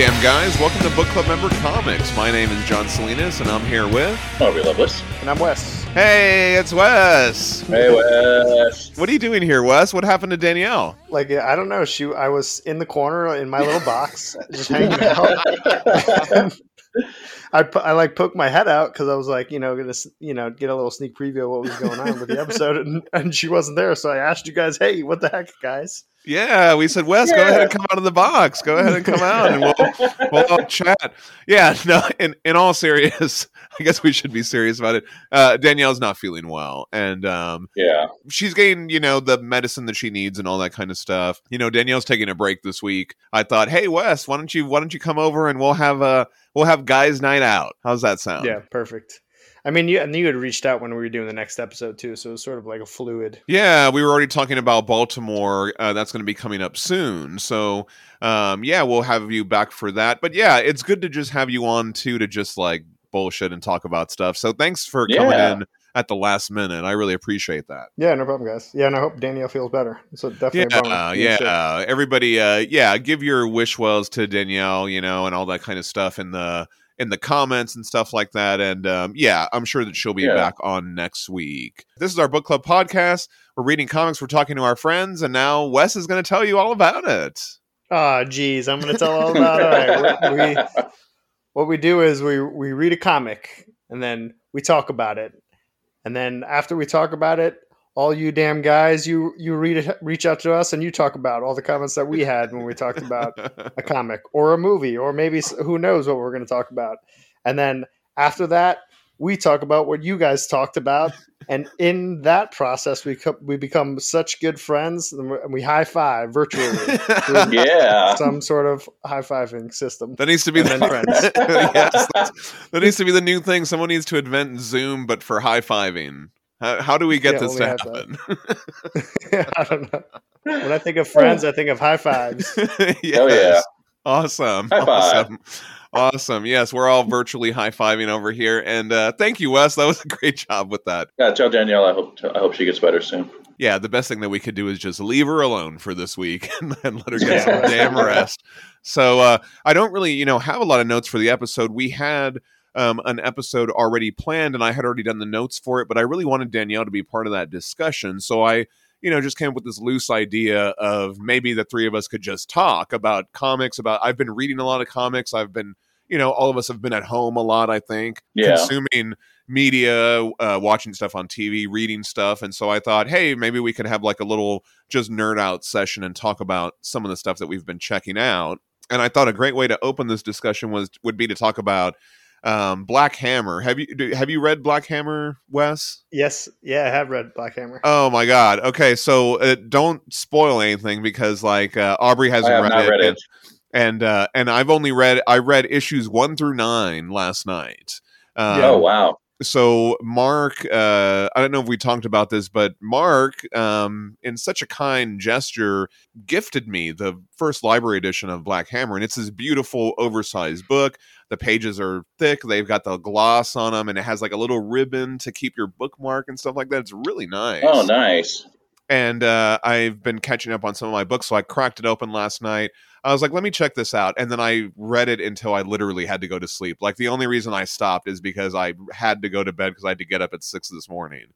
Hey, damn guys, welcome to Book Club Member Comics. My name is John Salinas, and I'm here with. Aubrey Loveless. And I'm Wes. Hey, it's Wes. Hey, Wes. What are you doing here, Wes? What happened to Danielle? Like I don't know, she I was in the corner in my little box, just hanging out. I, I like poked my head out because I was like, you know, gonna you know get a little sneak preview of what was going on with the episode, and, and she wasn't there, so I asked you guys, hey, what the heck, guys? Yeah, we said, Wes, go ahead and come out of the box. Go ahead and come out, and we'll we'll chat. Yeah, no. In in all serious, I guess we should be serious about it. Uh, Danielle's not feeling well, and um, yeah. she's getting you know the medicine that she needs and all that kind of stuff you know danielle's taking a break this week i thought hey wes why don't you why don't you come over and we'll have a we'll have guys night out how's that sound Yeah, perfect. I mean, you and you had reached out when we were doing the next episode too, so it was sort of like a fluid. yeah we were already talking about baltimore uh, that's going to be coming up soon so um yeah we'll have you back for that but yeah it's good to just have you on too to just like bullshit and talk about stuff so thanks for coming in at the last minute i really appreciate that Yeah, no problem, guys. Yeah, and I hope Danielle feels better. So definitely, yeah, bummer. Yeah, shit. Everybody, uh, yeah, give your wish wells to Danielle, you know, and all that kind of stuff in the in the comments and stuff like that. And um, yeah, I'm sure that she'll be Yeah. back on next week. This is our book club podcast. We're reading comics. We're talking to our friends, and now Wes is going to tell you all about it. Oh, geez, I'm going to tell all about it. All right, we, we, what we do is we we read a comic and then we talk about it, and then after we talk about it, all you damn guys, you you read reach out to us and you talk about all the comments that we had when we talked about a comic or a movie or maybe who knows what we're going to talk about, and then after that. We talk about what you guys talked about, and in that process, we co- we become such good friends, and we- and we high five virtually yeah. some sort of high fiving system. That needs to be And the friends. yes, that needs to be the new thing. Someone needs to invent Zoom, but for high fiving. How, how do we get Yeah, this to happen? I don't know. When I think of friends, I think of high fives. yes. Oh, yeah. Awesome. High five. Awesome. Awesome. Yes, we're all virtually high fiving over here. And uh, thank you, Wes. That was a great job with that. Yeah, tell Danielle I hope I hope she gets better soon. Yeah, the best thing that we could do is just leave her alone for this week and then let her get Yeah. some damn rest. So uh, I don't really, you know, have a lot of notes for the episode. We had um, an episode already planned, and I had already done the notes for it, but I really wanted Danielle to be part of that discussion. So I, you know, just came up with this loose idea of maybe the three of us could just talk about comics. About I've been reading a lot of comics. I've been, you know, all of us have been at home a lot. I think Yeah. consuming media, uh, watching stuff on TV, reading stuff. And so I thought, hey, maybe we could have like a little just nerd out session and talk about some of the stuff that we've been checking out. And I thought a great way to open this discussion was would be to talk about um, Black Hammer. Have you do, have you read Black Hammer, Wes? Yes, yeah, I have read Black Hammer. Oh my God! Okay, so uh, don't spoil anything because like uh, Aubrey hasn't have read, not it, read and- and uh, and I've only read I read issues one through nine last night. Um, oh wow. so Mark, uh, I don't know if we talked about this, but Mark, um, in such a kind gesture, gifted me the first library edition of Black Hammer, and it's this beautiful, oversized book. The pages are thick; they've got the gloss on them, and it has like a little ribbon to keep your bookmark and stuff like that. It's really nice Oh nice. and uh, I've been catching up on some of my books. So I cracked it open last night. I was like, let me check this out, and then I read it until I literally had to go to sleep. Like the only reason I stopped is because I had to go to bed because I had to get up at six this morning,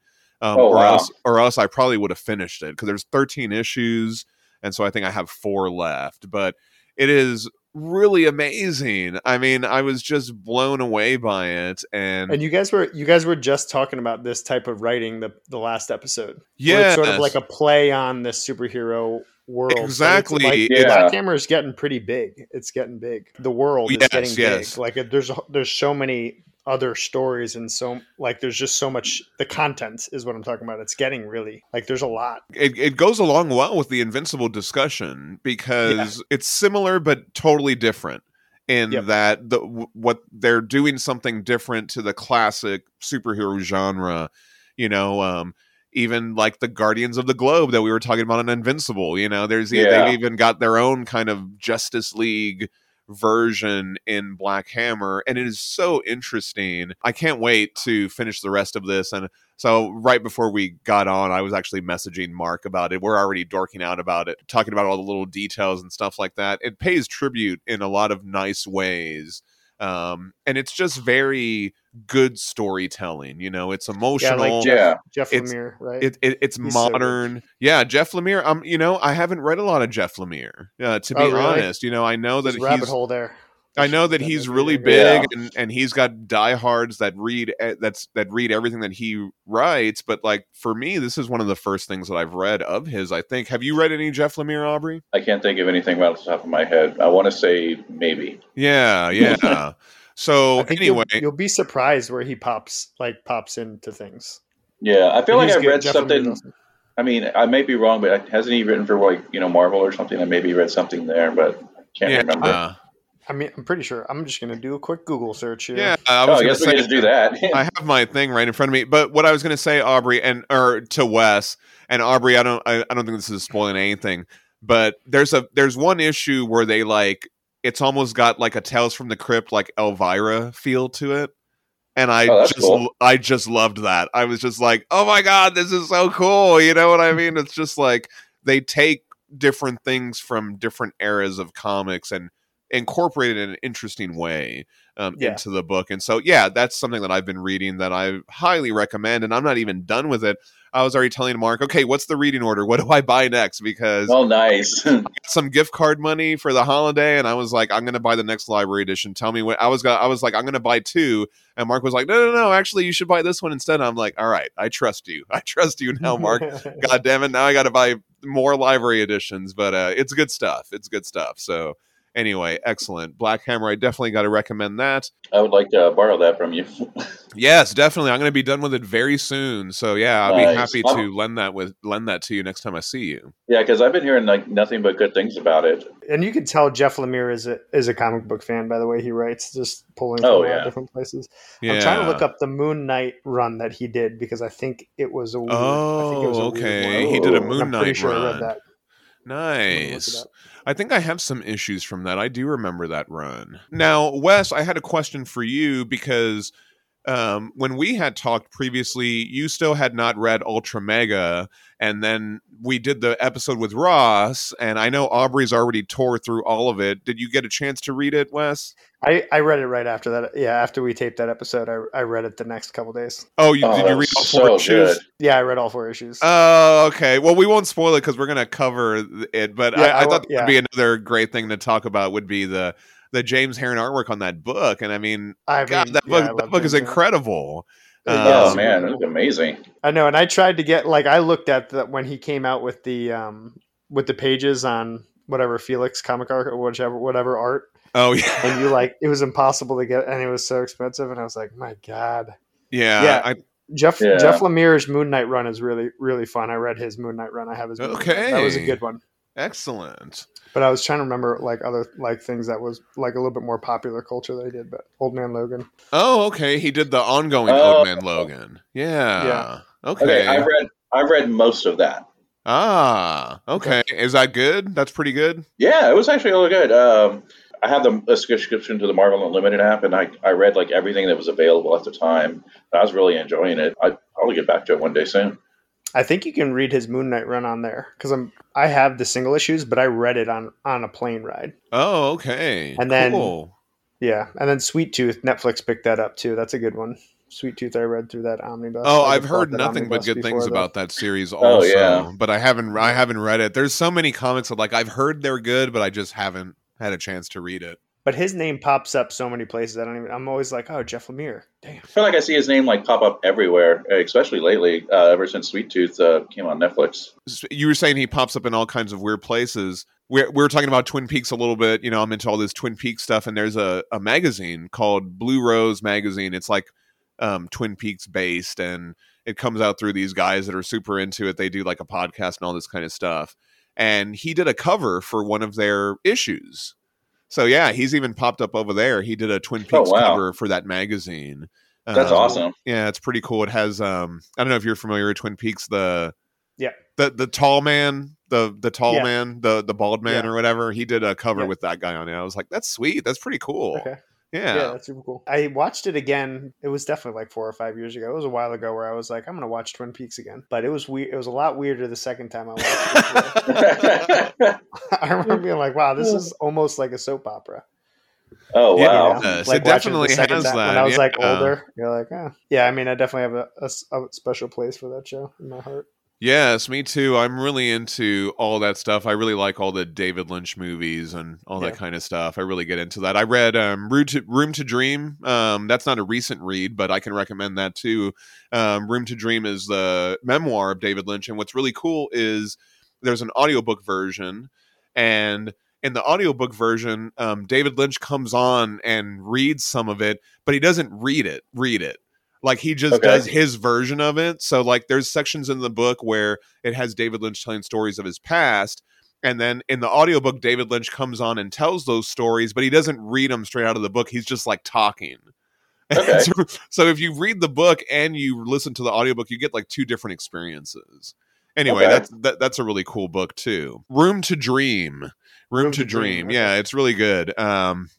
um, Oh, or wow. else or else I probably would have finished it because there's 13 issues, and so I think I have four left. But it is really amazing. I mean, I was just blown away by it, and, And you guys were you guys were just talking about this type of writing the the last episode. yeah, it's sort of like a play on this superhero world. But it's Exactly. Like, Yeah. Black Hammer is getting pretty big. It's getting big. The world is getting yes. big. Like there's there's so many other stories and so like there's just so much the content is what I'm talking about. It's getting really like there's a lot. it, it goes along well with the invincible discussion because it's similar but totally different in Yep. that the what they're doing something different to the classic superhero genre you know um even like the guardians of the globe that we were talking about in invincible you know there's Yeah. they've even got their own kind of justice league version in Black Hammer, and it is so interesting. I can't wait to finish the rest of this. And So right before we got on, I was actually messaging Mark about it. We're already dorking out about it, talking about all the little details and stuff like that. It pays tribute in a lot of nice ways. Um, and it's just very good storytelling. You know, it's emotional. like Jeff- Yeah. Jeff It's- Lemire, right? it, it it's He's so modern. yeah, Jeff Lemire. Um, you know, I haven't read a lot of Jeff Lemire. Uh, to be Oh, really? honest, you know, I know that There's a rabbit he's. hole there. I know that That he's really big, good. and, and he's got diehards that read eh, that's that read everything that he writes. But like for me, this is one of the first things that I've read of his. I think. Have you read any Jeff Lemire, Aubrey? I can't think of anything right off the top of my head. I want to say maybe. Yeah, yeah. so anyway, you'll, you'll be surprised where he pops like pops into things. Yeah, I feel like I read something. awesome. I mean, I may be wrong, but hasn't he written for like you know Marvel or something? I maybe read something there, but I can't yeah, remember. uh, I mean, I'm pretty sure. I'm just gonna do a quick Google search here. yeah. I oh, was I gonna say do that. I have my thing right in front of me. But what I was going to say, Aubrey, and or to Wes and Aubrey, I don't, I, I don't think this is spoiling anything. But there's a there's one issue where they like it's almost got like a Tales from the Crypt like Elvira feel to it, and I Oh, just cool. I just loved that. I was just like, oh my god, this is so cool. You know what I mean? It's just like they take different things from different eras of comics and incorporate it in an interesting way um, Yeah. into the book. And so, yeah, that's something that I've been reading that I highly recommend. And I'm not even done with it. I was already telling Mark, okay, what's the reading order? What do I buy next? Because oh, nice. some gift card money for the holiday, and I was like, I'm going to buy the next library edition. Tell me what I was. Gonna, I was like, I'm going to buy two, and Mark was like, No, no, no. Actually, you should buy this one instead. I'm like, All right, I trust you. I trust you now, Mark. God damn it! Now I got to buy more library editions, but uh, it's good stuff. It's good stuff. So anyway, excellent. Black Hammer. I definitely got to recommend that. I would like to uh, borrow that from you. Yes, definitely. I'm going to be done with it very soon. So yeah, I'll be happy I'm- to lend that with lend that to you next time I see you. yeah, because I've been hearing like nothing but good things about it. and you can tell Jeff Lemire is a is a comic book fan by the way he writes, just pulling from Oh, a lot of different places. Yeah. I'm trying to look up the Moon Knight run that he did because I think it was a weird. I think it was a Oh, weird okay. He did a Oh, Moon I'm pretty Knight sure I read run. that. I'm gonna look it Nice. I think I have some issues from that. I do remember that run. Now, Wes, I had a question for you because um, when we had talked previously, you still had not read Ultra Mega, and then we did the episode with Ross, and I know Aubrey's already tore through all of it. Did you get a chance to read it, Wes? I, I read it right after that. Yeah, after we taped that episode, I, I read it the next couple days. Oh, you Oh, did you read all four so issues? good. Yeah, I read all four issues. Oh, okay. Well, we won't spoil it because we're going to cover it. But Yeah, I, I, I thought won't- that would be another great thing to talk about. Would be the the James Harren artwork on that book, and I mean, I God, mean, that yeah, I book that book is James incredible. Yeah, Oh Um, man, it looked amazing. I know, and I tried to get like I looked at that when he came out with the um with the pages on whatever Felix comic art or whichever whatever art, Oh yeah, and you like it was impossible to get, and it was so expensive, and I was like, my god. yeah. Yeah. I, Jeff Yeah. Jeff Lemire's Moon Knight run is really really fun. I read his Moon Knight run. I have his Moon Knight that was a good one. excellent. But I was trying to remember like other like things that was like a little bit more popular culture they did. But Old Man Logan. Oh, okay. He did the ongoing Oh. Old Man Logan. Yeah. Yeah. Okay. Okay, I read I read most of that. ah. Okay. Is that good? That's pretty good. Yeah, it was actually really good. Um, I have the a subscription to the Marvel Unlimited app, and I, I read like everything that was available at the time. I was really enjoying it. I'd probably get back to it one day soon. I think you can read his Moon Knight run on there because I'm I have the single issues, but I read it on on a plane ride. Oh, okay. And then- cool. Yeah, and then Sweet Tooth, Netflix picked that up too. That's a good one. Sweet Tooth, I read through that omnibus. Oh, I I've heard nothing but omnibus good things though. about that series oh, also, yeah. but I haven't I haven't read it. There's so many comics that like I've heard they're good, but I just haven't had a chance to read it. But his name pops up so many places. I don't even. I'm always like, oh, Jeff Lemire. Damn. I feel like I see his name like pop up everywhere, especially lately. Uh, ever since Sweet Tooth uh, came on Netflix. You were saying he pops up in all kinds of weird places. We're, we were talking about Twin Peaks a little bit. You know, I'm into all this Twin Peaks stuff, and there's a, a magazine called Blue Rose Magazine. It's like um, Twin Peaks based, and it comes out through these guys that are super into it. They do like a podcast and all this kind of stuff. And he did a cover for one of their issues. So yeah, he's even popped up over there. He did a Twin Peaks Oh, wow. cover for that magazine. That's Um, awesome. Yeah, it's pretty cool. It has um I don't know if you're familiar with Twin Peaks, the Yeah. the the tall man, the the tall Yeah. man, the the bald man Yeah. or whatever. He did a cover Yeah. with that guy on it. I was like, that's sweet. That's pretty cool. Okay. Yeah. Yeah. that's super cool. I watched it again. It was definitely like four or five years ago. It was a while ago where I was like, I'm gonna watch Twin Peaks again. But it was weird. It was a lot weirder the second time I watched it. I remember being like, wow, this is almost like a soap opera. oh wow. it does. Like It definitely second has time that. When I was like older, you're like, oh. yeah. I mean, I definitely have a, a s- a special place for that show in my heart. Yes, me too. I'm really into all that stuff. I really like all the David Lynch movies and all that kind of stuff. I really get into that. I read um, Room to Room to Dream. Um, that's not a recent read, but I can recommend that too. Um, Room to Dream is the memoir of David Lynch, and what's really cool is there's an audiobook version, and in the audiobook version, um, David Lynch comes on and reads some of it, but he doesn't read it. Read it. Like he just Okay. does his version of it. So like there's sections in the book where it has David Lynch telling stories of his past. And then in the audiobook, David Lynch comes on and tells those stories, but he doesn't read them straight out of the book. He's just like talking. Okay. so, so if you read the book and you listen to the audiobook, you get like two different experiences. Anyway, Okay. that's that, that's a really cool book too. Room to Dream. Room, to, Dream. okay. Yeah, it's really good. Um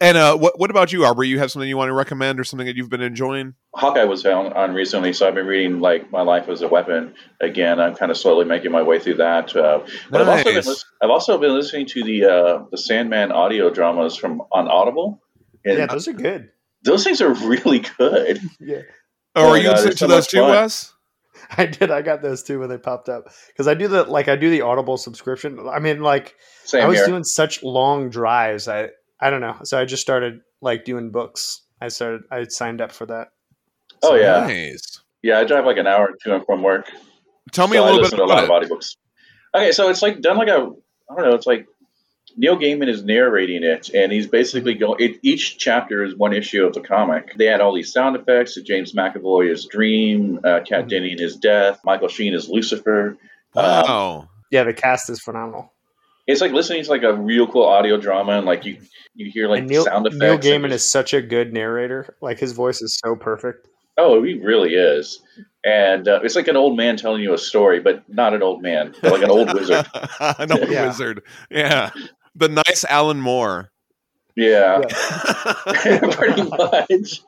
and uh what what about you, Aubrey? You have something you want to recommend or something that you've been enjoying? Hawkeye was found on recently, so I've been reading like My Life as a Weapon again. I'm kind of slowly making my way through that. Uh, but I've also been Nice. I've also been listening to the uh, the Sandman audio dramas from on Audible, and Yeah, those are good. those things are really good. Yeah. Oh, Oh are you God, listening to so those too. Wes? I did. I got those too when they popped up because I do the like I do the Audible subscription. I mean, like Same I was here. doing such long drives. I I don't know. So I just started like doing books. I started. I signed up for that. Oh, yeah. Nice. yeah, I drive like an hour to and from work. Tell me so a I little listen bit to a lot about of audiobooks. Okay, so it's like done like a I don't know. It's like Neil Gaiman is narrating it, and he's basically going. It, each chapter is one issue of the comic. They add all these sound effects. James McAvoy is Dream, uh, Kat Mhm. Denning is Death, Michael Sheen is Lucifer. Um, Wow. Yeah, the cast is phenomenal. It's like listening to like a real cool audio drama, and like you you hear like and Neil, sound effects. Neil and Gaiman is such a good narrator. Like his voice is so perfect. oh, he really is. And uh, it's like an old man telling you a story, but not an old man, but like an old wizard. An old Yeah. wizard. Yeah. The nice Alan Moore. Yeah. Yeah. pretty much.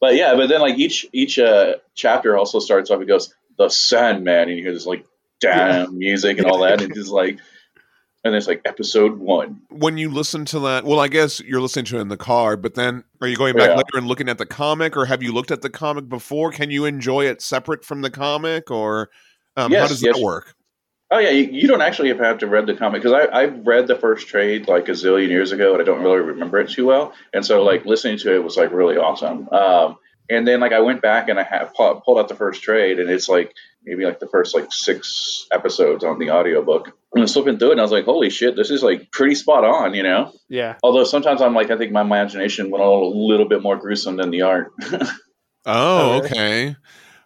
But yeah, but then like each each uh, chapter also starts off. It goes the Sandman, and you hear this like damn music and all that, and just like, and it's like episode one. when you listen to that, well, I guess you're listening to it in the car, but then are you going back Yeah. later and looking at the comic, or have you looked at the comic before? Can you enjoy it separate from the comic, or um, how does yes. that work? Oh yeah, you, you don't actually have to read the comic because I I read the first trade like a zillion years ago, and I don't really remember it too well. And so like listening to it was like really awesome. Um, and then like I went back and I have pulled out the first trade, and it's like maybe like the first like six episodes on the audiobook. And I was flipping through it, and I was like, "Holy shit, this is like pretty spot on," you know. Yeah. Although sometimes I'm like, I think my imagination went a little, little bit more gruesome than the art. Oh, okay.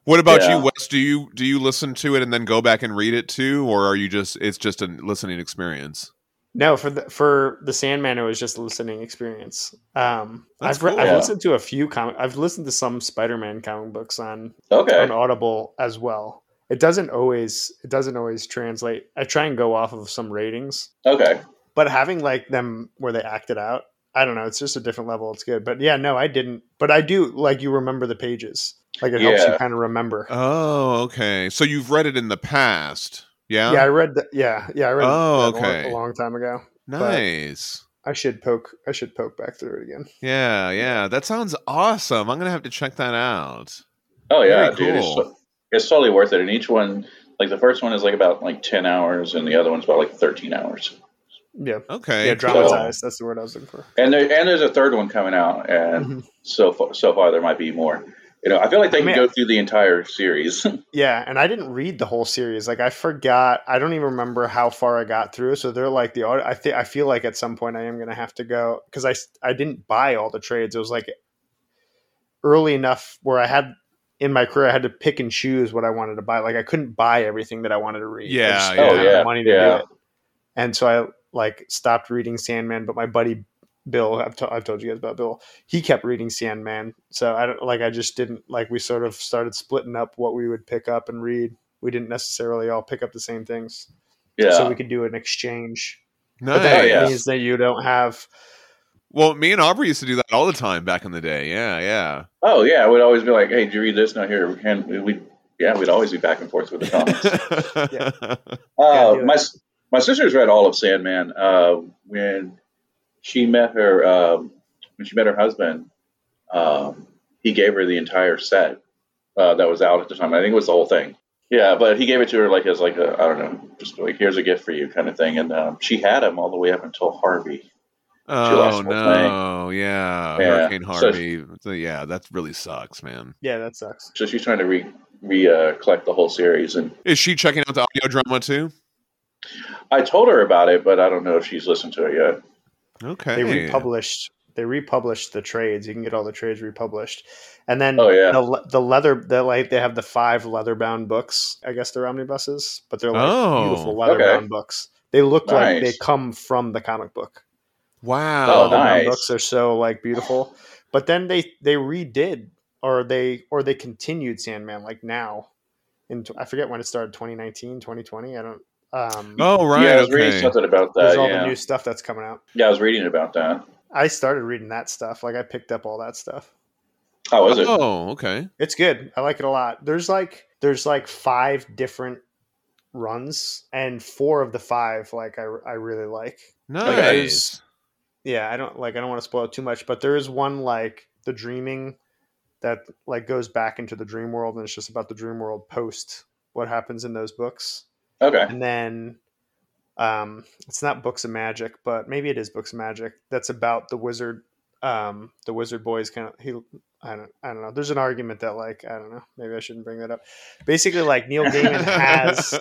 What about Yeah. you, Wes? Do you do you listen to it and then go back and read it too, or are you just it's just a listening experience? No, for the for the Sandman, it was just a listening experience. Um, That's I've re- cool. I've Yeah. listened to a few comic. I've listened to some Spider-Man comic books on okay. on Audible as well. It doesn't always it doesn't always translate. I try and go off of some ratings, Okay. but having like them where they act it out, I don't know. It's just a different level. It's good, but yeah, no, I didn't. But I do like you remember the pages. Like it helps you kind of remember. Oh, okay. So you've read it in the past, yeah? yeah, I read. The, yeah, yeah, I read. Oh, that a okay. a long time ago. nice. I should poke. I should poke back through it again. Yeah, yeah. That sounds awesome. I'm gonna have to check that out. Oh yeah, Very dude, it's, cool. It's totally worth it. And each one, like the first one is like about like ten hours, and the other one's about like thirteen hours. Yeah, Okay. yeah, cool. dramatized. That's the word I was looking for. And there, and there's a third one coming out, and Mhm. so far, so far there might be more. You know, I feel like they I can go through the entire series. Yeah, and I didn't read the whole series. Like I forgot. I don't even remember how far I got through. So they're like the. I think I feel like at some point I am going to have to go because I I didn't buy all the trades. It was like early enough where I had in my career I had to pick and choose what I wanted to buy. Like I couldn't buy everything that I wanted to read. I Yeah, just yeah. didn't Oh, have yeah, money to yeah. do it. And so I like stopped reading Sandman. But my buddy Bill, I've, to- I've told you guys about Bill. He kept reading Sandman. So I don't like. I just didn't like. We sort of started splitting up what we would pick up and read. We didn't necessarily all pick up the same things, yeah, so we could do an exchange. Nice. But that Oh, yeah. means that you don't have Well, me and Aubrey used to do that all the time back in the day. Yeah, yeah. Oh yeah, we'd always be like, "Hey, did you read this?" No, here, and we yeah, we'd always be back and forth with the comics. Yeah. Uh, do it. my my sister's read all of Sandman. Uh, when she met her um, when she met her husband, um, he gave her the entire set uh, that was out at the time. I think it was the whole thing. Yeah, but he gave it to her like as like a I don't know, just like here's a gift for you kind of thing. And um, she had him all the way up until Harvey. Oh lost the whole no, yeah. Yeah. Hurricane Harvey. So, yeah, that really sucks, man. Yeah, that sucks. So she's trying to re re uh, collect the whole series. And Is she checking out the audio drama too? I told her about it, but I don't know if she's listened to it yet. Okay. They republished. They republished the trades. You can get all the trades republished, and then Oh yeah, the the leather the like they have the five leather bound books. I guess they're omnibuses, but they're like Oh, beautiful leather okay. bound books. They look like they come from the comic book. Wow. Oh, leather bound nice. books are so like beautiful. But then they they redid or they or they continued Sandman like now. In I forget when it started 2019, 2020. I don't. Um, Oh right. yeah. I was reading something about there's that. all Yeah. the new stuff that's coming out. yeah, I was reading about that. I started reading that stuff. Like I picked up all that stuff. How was it? Oh, okay. It's good. I like it a lot. There's like there's like five different runs, and four of the five like I I really like. Nice. Yeah, I don't like I don't want to spoil it too much, but there is one like the dreaming that like goes back into the dream world, and it's just about the dream world post what happens in those books, Okay. and then um it's not books of magic but maybe it is books of magic that's about the wizard um the wizard boys kind of he i don't i don't know there's an argument that like i don't know maybe i shouldn't bring that up basically like neil gaiman has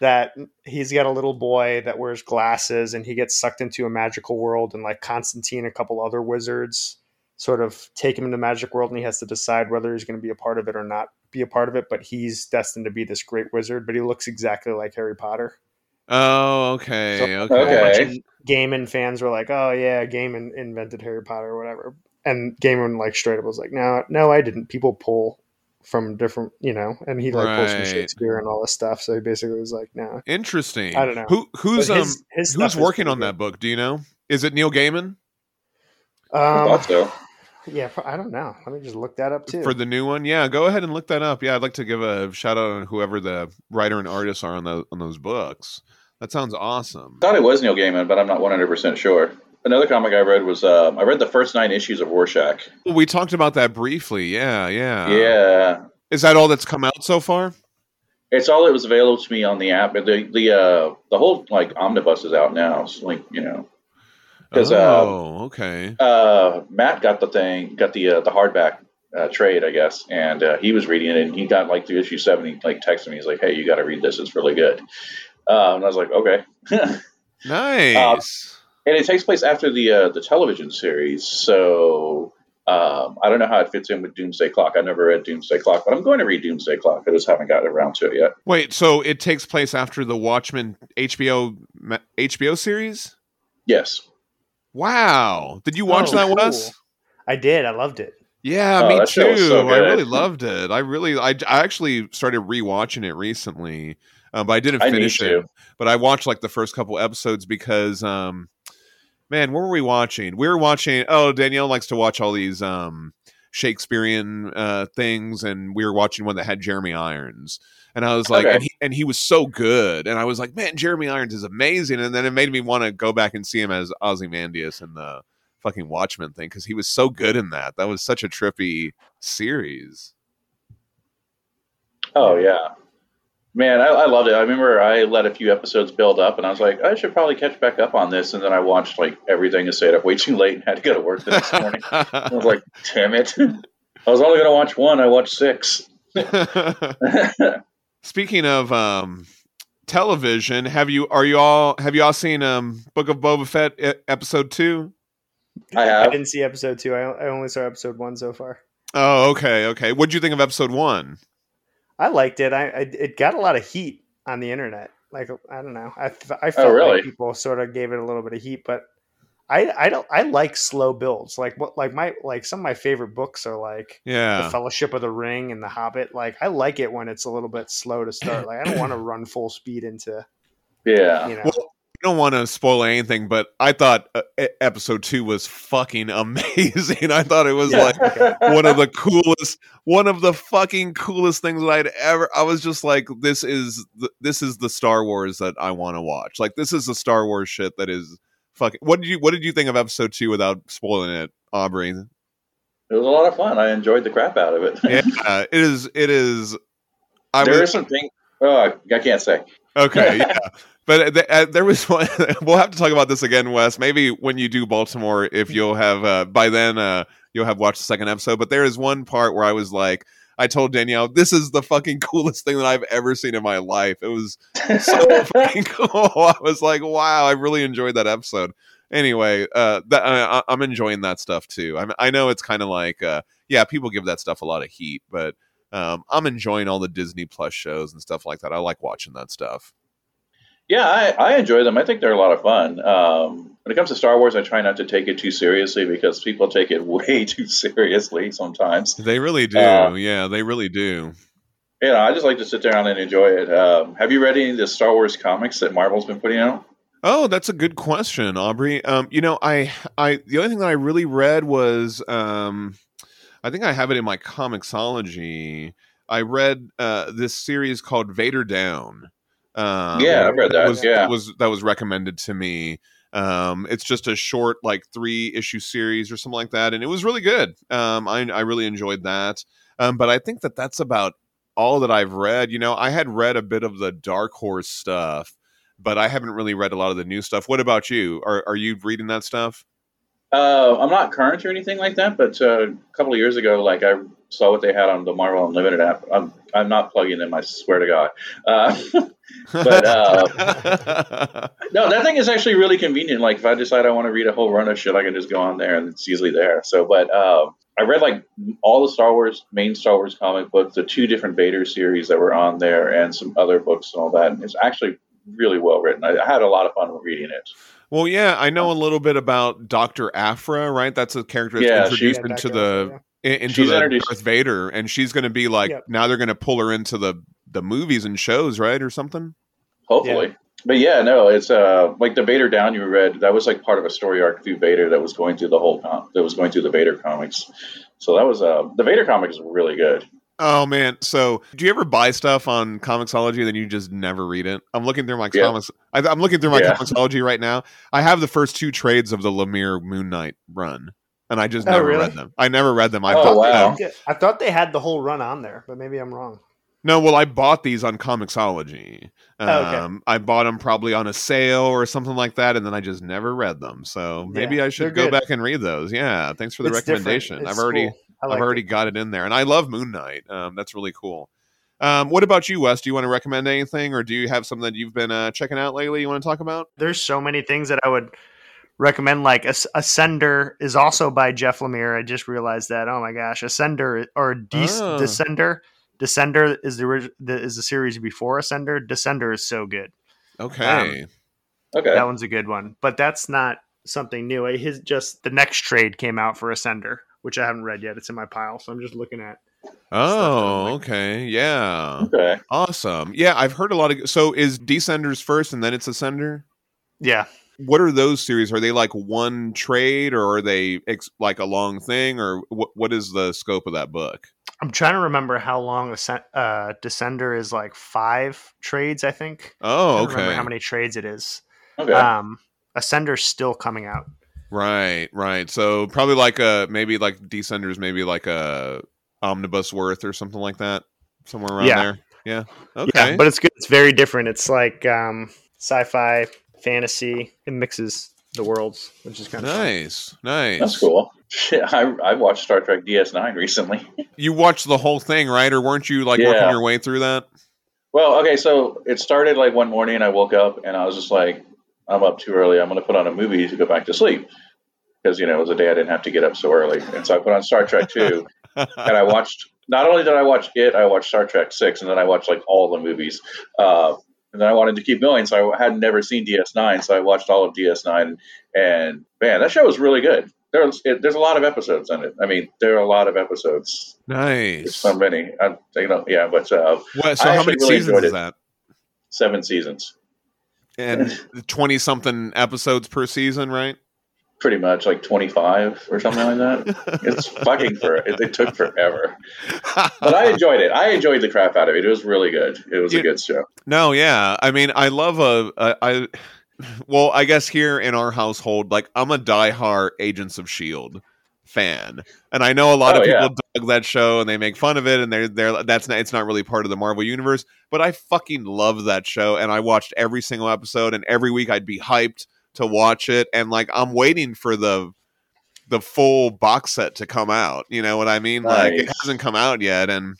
that he's got a little boy that wears glasses and he gets sucked into a magical world and like constantine a couple other wizards sort of take him into the magic world and he has to decide whether he's going to be a part of it or not be a part of it but he's destined to be this great wizard but he looks exactly like harry potter oh, okay. So- okay. a whole Okay. bunch of Gaiman fans were like, "Oh yeah, Gaiman invented Harry Potter or whatever," and Gaiman like straight up was like, "No, no, I didn't." People pull from different, you know, and he like pulls from Shakespeare and all this stuff. So he basically was like, "No." Interesting. I don't know. Who who's But um his- his who's working on good. that book? Do you know? Is it Neil Gaiman I Um, thought so. yeah, pro- I don't know. Let me just look that up too. for the new one? Yeah, go ahead and look that up. Yeah, I'd like to give a shout out on whoever the writer and artists are on those on those books. That sounds awesome. thought it was Neil Gaiman, but I'm not 100 percent sure. Another comic I read was um, I read the first nine issues of Rorschach. We talked about that briefly. Yeah, yeah. yeah, Is that all that's come out so far? it's all that was available to me on the app. The the uh, the whole like omnibus is out now. It's like you know, 'Cause, uh, oh, okay. uh, Matt got the thing, got the uh, the hardback uh, trade, I guess, and uh, he was reading it, and he got like through issue seven. He like texted me, he's like, "Hey, you got to read this. It's really good." Uh, and I was like, "Okay." Nice. And it takes place after the uh, the television series, so um, I don't know how it fits in with Doomsday Clock. I never read Doomsday Clock, but I'm going to read Doomsday Clock. I just haven't gotten around to it yet. Wait, so it takes place after the Watchmen HBO HBO series? Yes. Wow. Did you watch Oh, that, cool. Wes? I did. I loved it. Yeah, Oh, me too. so I really loved it. I really, I, I actually started rewatching it recently, um, but I didn't I need finish to. it. But I watched like the first couple episodes because, um, man, what were we watching? We were watching. Oh, Danielle likes to watch all these um, Shakespearean uh, things, and we were watching one that had Jeremy Irons. And I was like, Okay. and, he, and he was so good, and I was like, man, Jeremy Irons is amazing. And then it made me want to go back and see him as Ozymandias in the fucking Watchmen thing because he was so good in that. That was such a trippy series. Oh yeah, man, I, I loved it. I remember I let a few episodes build up, and I was like, I should probably catch back up on this. And then I watched like everything and stayed up way too late and had to go to work the next morning. I was like, damn it. I was only going to watch one. I watched six. Speaking of um, television, have you are you all have you all seen um, Book of Boba Fett e- episode two? I have. I didn't see episode two. I, I only saw episode one so far. Oh, okay, okay. What'd you think of episode one? I liked it. I, I it got a lot of heat on the internet. Like I don't know. I I oh, felt Oh, really? like people sort of gave it a little bit of heat, but I I don't I like slow builds. Like what like my like some of my favorite books are like yeah. the Yeah, Fellowship of the Ring and the Hobbit. Like I like it when it's a little bit slow to start. Like I don't want to run full speed into Yeah. you know. Well, don't want to spoil anything, but I thought uh, episode two was fucking amazing. I thought it was Yeah. like one of the coolest, one of the fucking coolest things that I'd ever. I was just like, this is the, this is the Star Wars that I want to watch. Like this is the Star Wars shit that is fucking. What did you What did you think of episode two without spoiling it, Aubrey? It was a lot of fun. I enjoyed the crap out of it. Yeah, it is. It is. I there was, is some thing. Oh, I can't say. Okay, yeah. But th- uh, there was one. we'll have to talk about this again, Wes. Maybe when you do Baltimore, if you'll have uh, by then, uh, you'll have watched the second episode. But there is one part where I was like, I told Danielle, "This is the fucking coolest thing that I've ever seen in my life." It was so fucking cool. I was like, "Wow, I really enjoyed that episode." Anyway, uh, that, I, I'm enjoying that stuff too. I'm, I know it's kind of like, uh, yeah, people give that stuff a lot of heat, but um, I'm enjoying all the Disney Plus shows and stuff like that. I like watching that stuff. Yeah, I, I enjoy them. I think they're a lot of fun. Um, when it comes to Star Wars, I try not to take it too seriously because people take it way too seriously sometimes. They really do. Uh, yeah, they really do. You know, I just like to sit down and enjoy it. Um, have you read any of the Star Wars comics that Marvel's been putting out? Oh, that's a good question, Aubrey. Um, you know, I, I, the only thing that I really read was, um, I think I have it in my Comixology. I read uh, this series called Vader Down. Um, Yeah, I've read that, Was, yeah. was that was recommended to me. Um, it's just a short, like three issue series or something like that, and it was really good. Um, I, I really enjoyed that. Um, but I think that that's about all that I've read. You know, I had read a bit of the Dark Horse stuff, but I haven't really read a lot of the new stuff. What about you? Are are you reading that stuff? Uh, I'm not current or anything like that, but uh, a couple of years ago, like I saw what they had on the Marvel Unlimited app. I'm I'm not plugging them. I swear to God. Uh, But, uh, no, that thing is actually really convenient. Like if I decide I want to read a whole run of shit, I can just go on there and it's easily there. So, but um, I read like all the Star Wars main Star Wars comic books, the two different Vader series that were on there, and some other books and all that. And it's actually really well written. I, I had a lot of fun reading it. Well, yeah, I know a little bit about Doctor Aphra, right? That's a character that's Yeah, introduced Yeah, into Dr. the Aphra, in- into She's the introduced- Darth Vader, and she's going to be like Yep. now they're going to pull her into the the movies and shows, right, or something. Hopefully. But yeah, no, it's uh like the Vader down you read. That was like part of a story arc through Vader that was going through the whole com- that was going through the Vader comics. So that was uh the Vader comic is really good. Oh man! So, do you ever buy stuff on Comixology and then you just never read it? I'm looking through my Yeah. comics. I, I'm looking through my Yeah. Comixology right now. I have the first two trades of the Lemire Moon Knight run, and I just Oh, never really? read them. I never read them. I Oh, bought wow. them. I thought they had the whole run on there, but maybe I'm wrong. No, well, I bought these on Comixology. Um, Oh, okay. I bought them probably on a sale or something like that, and then I just never read them. So maybe Yeah, I should go good. back and read those. Yeah, thanks for the It's recommendation. I've already cool. I I've already it. got it in there, and I love Moon Knight. Um, that's really cool. Um, what about you, Wes? Do you want to recommend anything, or do you have something that you've been uh, checking out lately? You want to talk about? There's so many things that I would recommend. Like As- Ascender is also by Jeff Lemire. I just realized that. Oh my gosh, Ascender or De- Ah. Descender. Descender is the, orig- the is the series before Ascender. Descender is so good. Okay. Okay. That one's a good one, but that's not something new. His just the next trade came out for Ascender, which I haven't read yet. It's in my pile, so I'm just looking at. oh, like- okay. Yeah. okay. Awesome. Yeah, I've heard a lot of. So is Descenders first, and then it's Ascender? Yeah, What are those series? Are they like one trade, or are they ex- like a long thing, or what? What is the scope of that book? I'm trying to remember how long Ascend- uh, Descender is. Like five trades, I think. Oh, don't remember okay. how many trades it is. Okay. Um, Ascender's still coming out. Right, right. So probably like a maybe like Descenders, maybe like a omnibus worth or something like that, somewhere around Yeah. there. Yeah. Okay. Yeah, but it's good. It's very different. It's like um, sci-fi, fantasy. It mixes the worlds, which is kind of nice, nice. That's cool. Shit, I I watched Star Trek DS9 recently. You watched the whole thing, right? Or weren't you like working your way through that? Well, okay, so it started like one morning I woke up and I was just like, I'm up too early. I'm going to put on a movie to go back to sleep. Because, you know, it was a day I didn't have to get up so early. And so I put on Star Trek 2 and I watched, not only did I watch it, I watched Star Trek 6 and then I watched like all the movies. Uh, and then I wanted to keep going. So I had never seen DS9. So I watched all of DS9. And man, that show was really good. There's, it, there's a lot of episodes in it. I mean, there are a lot of episodes. There's nice. so many. I, you know, yeah, but uh, What, so I how many really seasons is that? seven seasons. And twenty something episodes per season, right? Pretty much like 25 or something like that. It's fucking for it. It took forever, but I enjoyed it. I enjoyed the crap out of it. It was really good. It was You- a good show. No, yeah. I mean, I love a, a I well, I guess here in our household, like I'm a diehard Agents of Shield fan. And I know a lot Oh, of people that show and they make fun of it and they're they're that's not it's not really part of the Marvel universe, but I fucking love that show and I watched every single episode and every week I'd be hyped to watch it and like I'm waiting for the the full box set to come out. You know what I mean? Like it hasn't come out yet and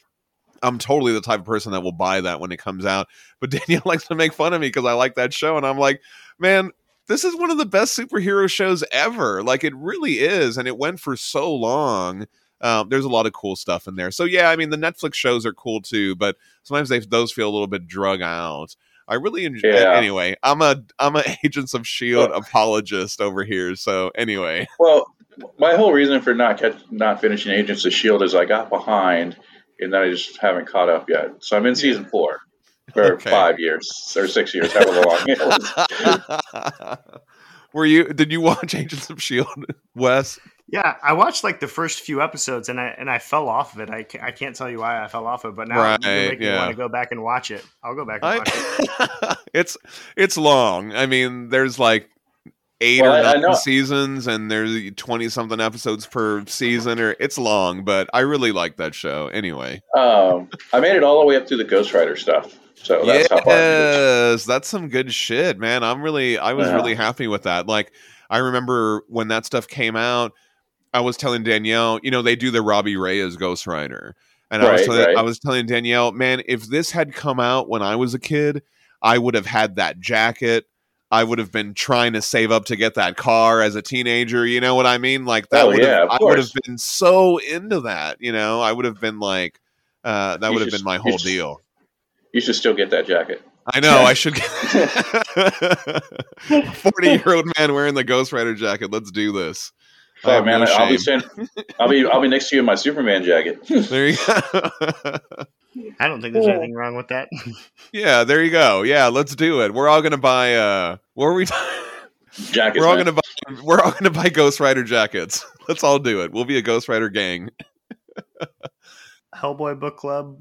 I'm totally the type of person that will buy that when it comes out. But Danielle likes to make fun of me because I like that show, and I'm like, man, this is one of the best superhero shows ever. Like it really is, and it went for so long. Um, there's a lot of cool stuff in there. So yeah, I mean the Netflix shows are cool too, but sometimes they those feel a little bit drug out. I really enjoy. Yeah. Anyway, I'm a I'm a Agents of Shield apologist over here. So anyway, Well, my whole reason for not catch, not finishing Agents of Shield is I got behind, and then I just haven't caught up yet. So I'm in season four for Okay. five years or six years, however long it was. Were you? Did you watch Agents of Shield, Wes? Yeah, I watched like the first few episodes and I and I fell off of it. I can't, I can't tell you why I fell off of it, but now Right, you make me yeah. want to go back and watch it. I'll go back and watch it. It's it's long. I mean, there's like eight Well, or I- I nine seasons, and there's twenty something episodes per season. Or it's long, but I really like that show. Anyway, Um, I made it all the way up to the Ghost Rider stuff. So that's how far. it is. yes, that's some good shit, man. I'm really, I was Yeah. really happy with that. Like, I remember when that stuff came out. I was telling Danielle, you know, they do the Robbie Reyes Ghost Rider. And I was telling right. I was telling Danielle, man, if this had come out when I was a kid, I would have had that jacket. I would have been trying to save up to get that car as a teenager. You know what I mean? Like that Oh, would yeah, have I would have been so into that. You know, I would have been like, uh, that You would have been my you whole should- deal. You should still get that jacket. I know. I should. Forty-year-old man wearing the Ghost Rider jacket. Let's do this. I Oh have man, no I'll be shame. send, I'll be I'll be next to you in my Superman jacket. There you go. I don't think there's anything wrong with that. yeah, there you go. Yeah, let's do it. We're all gonna buy. uh What are we? Jackets. we're all man. gonna buy. We're all gonna buy Ghost Rider jackets. Let's all do it. We'll be a Ghost Rider gang. Hellboy Book Club,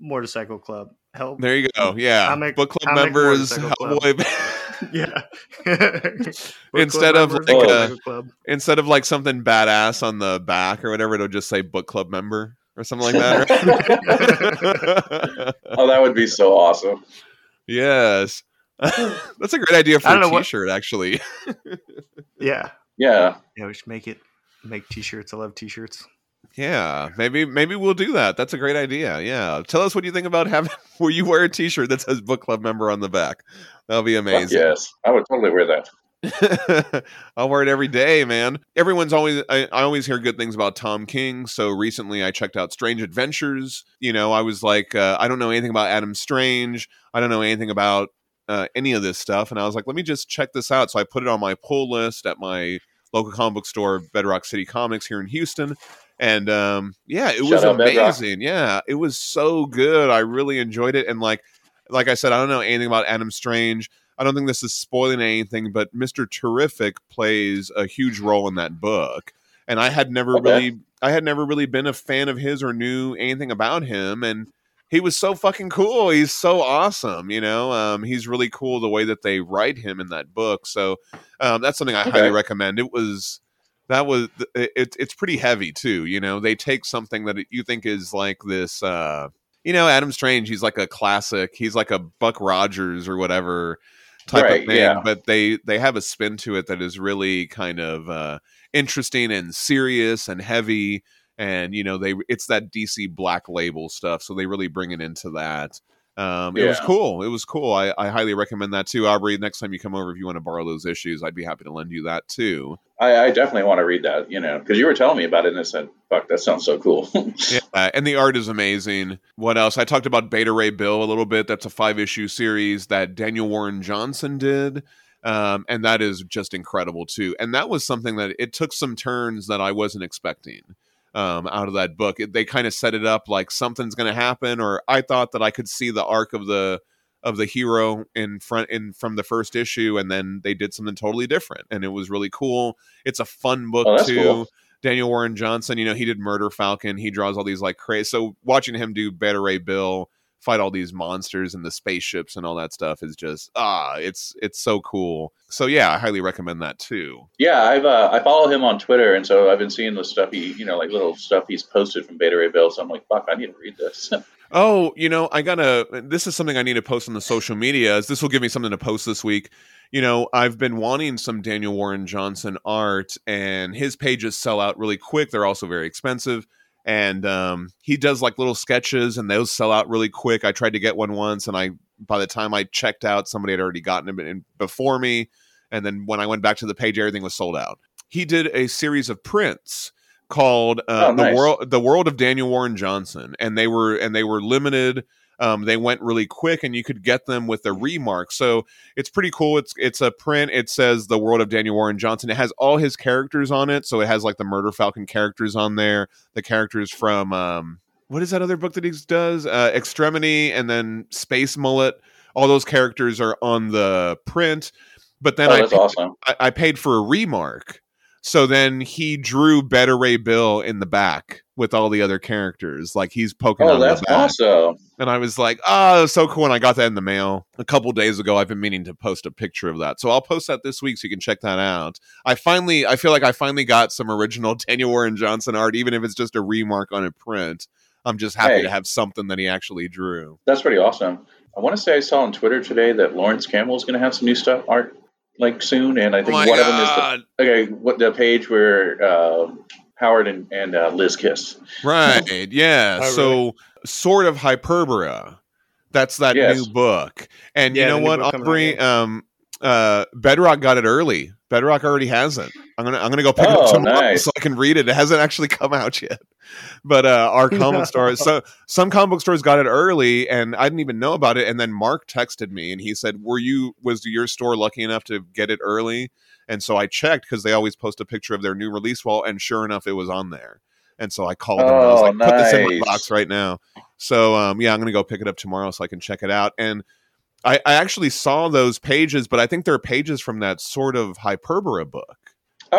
Motorcycle Club. Hell, There you go. Yeah, Comic- book club comic members. motorcycle club. Hellboy. yeah. Instead of members, like oh, uh, a- Instead of like something badass on the back or whatever, it'll just say book club member or something like that. Oh, that would be so awesome. yes. That's a great idea for I don't a know what- t-shirt, actually. yeah. Yeah. Yeah, we should make it make t-shirts. I love t-shirts. Yeah, maybe maybe we'll do that. That's a great idea. Yeah, tell us what you think about having where you wear a T-shirt that says book club member on the back. That'll be amazing. yes, I would totally wear that. I'll wear it every day, man. Everyone's always I, I always hear good things about Tom King. So recently I checked out Strange Adventures. You know, I was like, uh, I don't know anything about Adam Strange. I don't know anything about uh, any of this stuff, and I was like, let me just check this out. So I put it on my pull list at my local comic book store, Bedrock City Comics here in Houston. And um, yeah, it Shout was amazing. Yeah, it was so good. I really enjoyed it. And like, like I said, I don't know anything about Adam Strange. I don't think this is spoiling anything, but Mister Terrific plays a huge role in that book. And I had never Okay. really, I had never really been a fan of his or knew anything about him. And he was so fucking cool. He's so awesome. You know, um, he's really cool the way that they write him in that book. So um, that's something I Okay. highly recommend. It was that was it, it's pretty heavy too. You know, they take something that you think is like this. uh you know, Adam Strange, he's like a classic. He's like a Buck Rogers or whatever type Right, of thing. yeah. But they they have a spin to it that is really kind of uh interesting and serious and heavy. And you know, they it's that DC Black Label stuff, so they really bring it into that. Um, It was cool. It was cool. I, I highly recommend that too, Aubrey. Next time you come over, if you want to borrow those issues, I'd be happy to lend you that too. I, I definitely want to read that. You know, because you were telling me about it, and I said, "Fuck, that sounds so cool." Yeah, and the art is amazing. What else? I talked about Beta Ray Bill a little bit. That's a five issue series that Daniel Warren Johnson did. Um, and that is just incredible too. And that was something that it took some turns that I wasn't expecting um, out of that book. It, they kind of set it up like something's going to happen, or I thought that I could see the arc of the of the hero in front in from the first issue and then they did something totally different and it was really cool it's a fun book Oh, too cool. daniel warren johnson you know he did murder falcon he draws all these like crazy so watching him do beta ray bill fight all these monsters and the spaceships and all that stuff is just ah it's it's so cool so yeah i highly recommend that too Yeah, I've uh, I follow him on Twitter, and so I've been seeing the stuff he, you know, like little stuff he's posted from Beta Ray Bill. So I'm like, fuck, I need to read this. Oh, you know, I gotta. This is something I need to post on the social medias. This will give me something to post this week. You know, I've been wanting some Daniel Warren Johnson art, and his pages sell out really quick. They're also very expensive, and um, he does like little sketches, and those sell out really quick. I tried to get one once, and I by the time I checked out, somebody had already gotten it in- before me, and then when I went back to the page, everything was sold out. He did a series of prints called uh, Oh, the world the world of Daniel Warren Johnson, and they were and they were limited. Um, they went really quick, and you could get them with a remark. So it's pretty cool. It's it's a print. It says the world of Daniel Warren Johnson. It has all his characters on it. So it has like the Murder Falcon characters on there, the characters from um, what is that other book that he does? Uh, Extremity, and then Space Mullet. All those characters are on the print. But then oh, I that's awesome. I, I paid for a remark. So then he drew Beta Ray Bill in the back with all the other characters. Like he's poking Oh, that's awesome. And I was like, oh, so cool. And I got that in the mail a couple days ago. I've been meaning to post a picture of that. So I'll post that this week so you can check that out. I finally, I feel like I finally got some original Daniel Warren Johnson art, even if it's just a remark on a print. I'm just happy Hey. to have something that he actually drew. That's pretty awesome. I want to say I saw on Twitter today that Laurence Campbell is going to have some new stuff art like soon, and I Oh think my one of them is the okay. What the page where uh, Howard and, and uh, Liz kiss? Right. Yeah. Oh, so Sword of Hyperborea. That's that Yes. new book. And Yeah, you know what, book coming out, Aubrey? Um uh Bedrock got it early. Bedrock already has it. I'm gonna I'm gonna go pick it Oh, up tomorrow nice. so I can read it. It hasn't actually come out yet. But uh our comic store so some comic book stores got it early and I didn't even know about it. And then Mark texted me and he said, Were you was your store lucky enough to get it early? And so I checked because they always post a picture of their new release wall, and sure enough, it was on there. And so I called them and I was Oh, like, put this in my box right now. So um, yeah, I'm gonna go pick it up tomorrow so I can check it out. And I, I actually saw those pages, but I think they're pages from that Sword of Hyperborea book.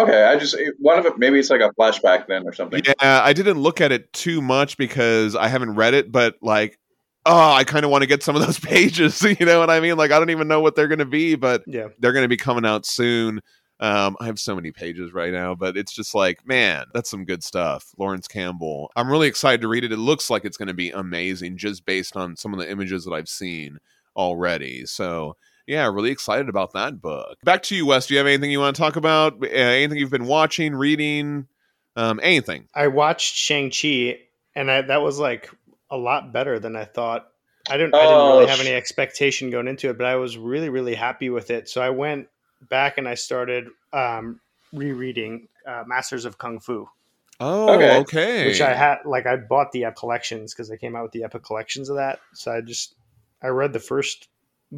Okay, I just one of it. Maybe it's like a flashback then or something. Yeah, I didn't look at it too much because I haven't read it, but like, oh, I kind of want to get some of those pages. You know what I mean? Like, I don't even know what they're gonna be, but Yeah. they're going to be coming out soon. Um, I have so many pages right now, but it's just like, man, that's some good stuff. Laurence Campbell. I'm really excited to read it. It looks like it's going to be amazing just based on some of the images that I've seen already. So, yeah, really excited about that book. Back to you, Wes. Do you have anything you want to talk about? Uh, anything you've been watching, reading, um, anything? I watched Shang Chi, and I, that was like a lot better than I thought. I didn't. I didn't Oh, really have any expectation going into it, but I was really, really happy with it. So I went back and I started um, rereading uh, Masters of Kung Fu, Oh, Okay. okay. which I had. Like I bought the Epic collections because they came out with the Epic collections of that. So I just I read the first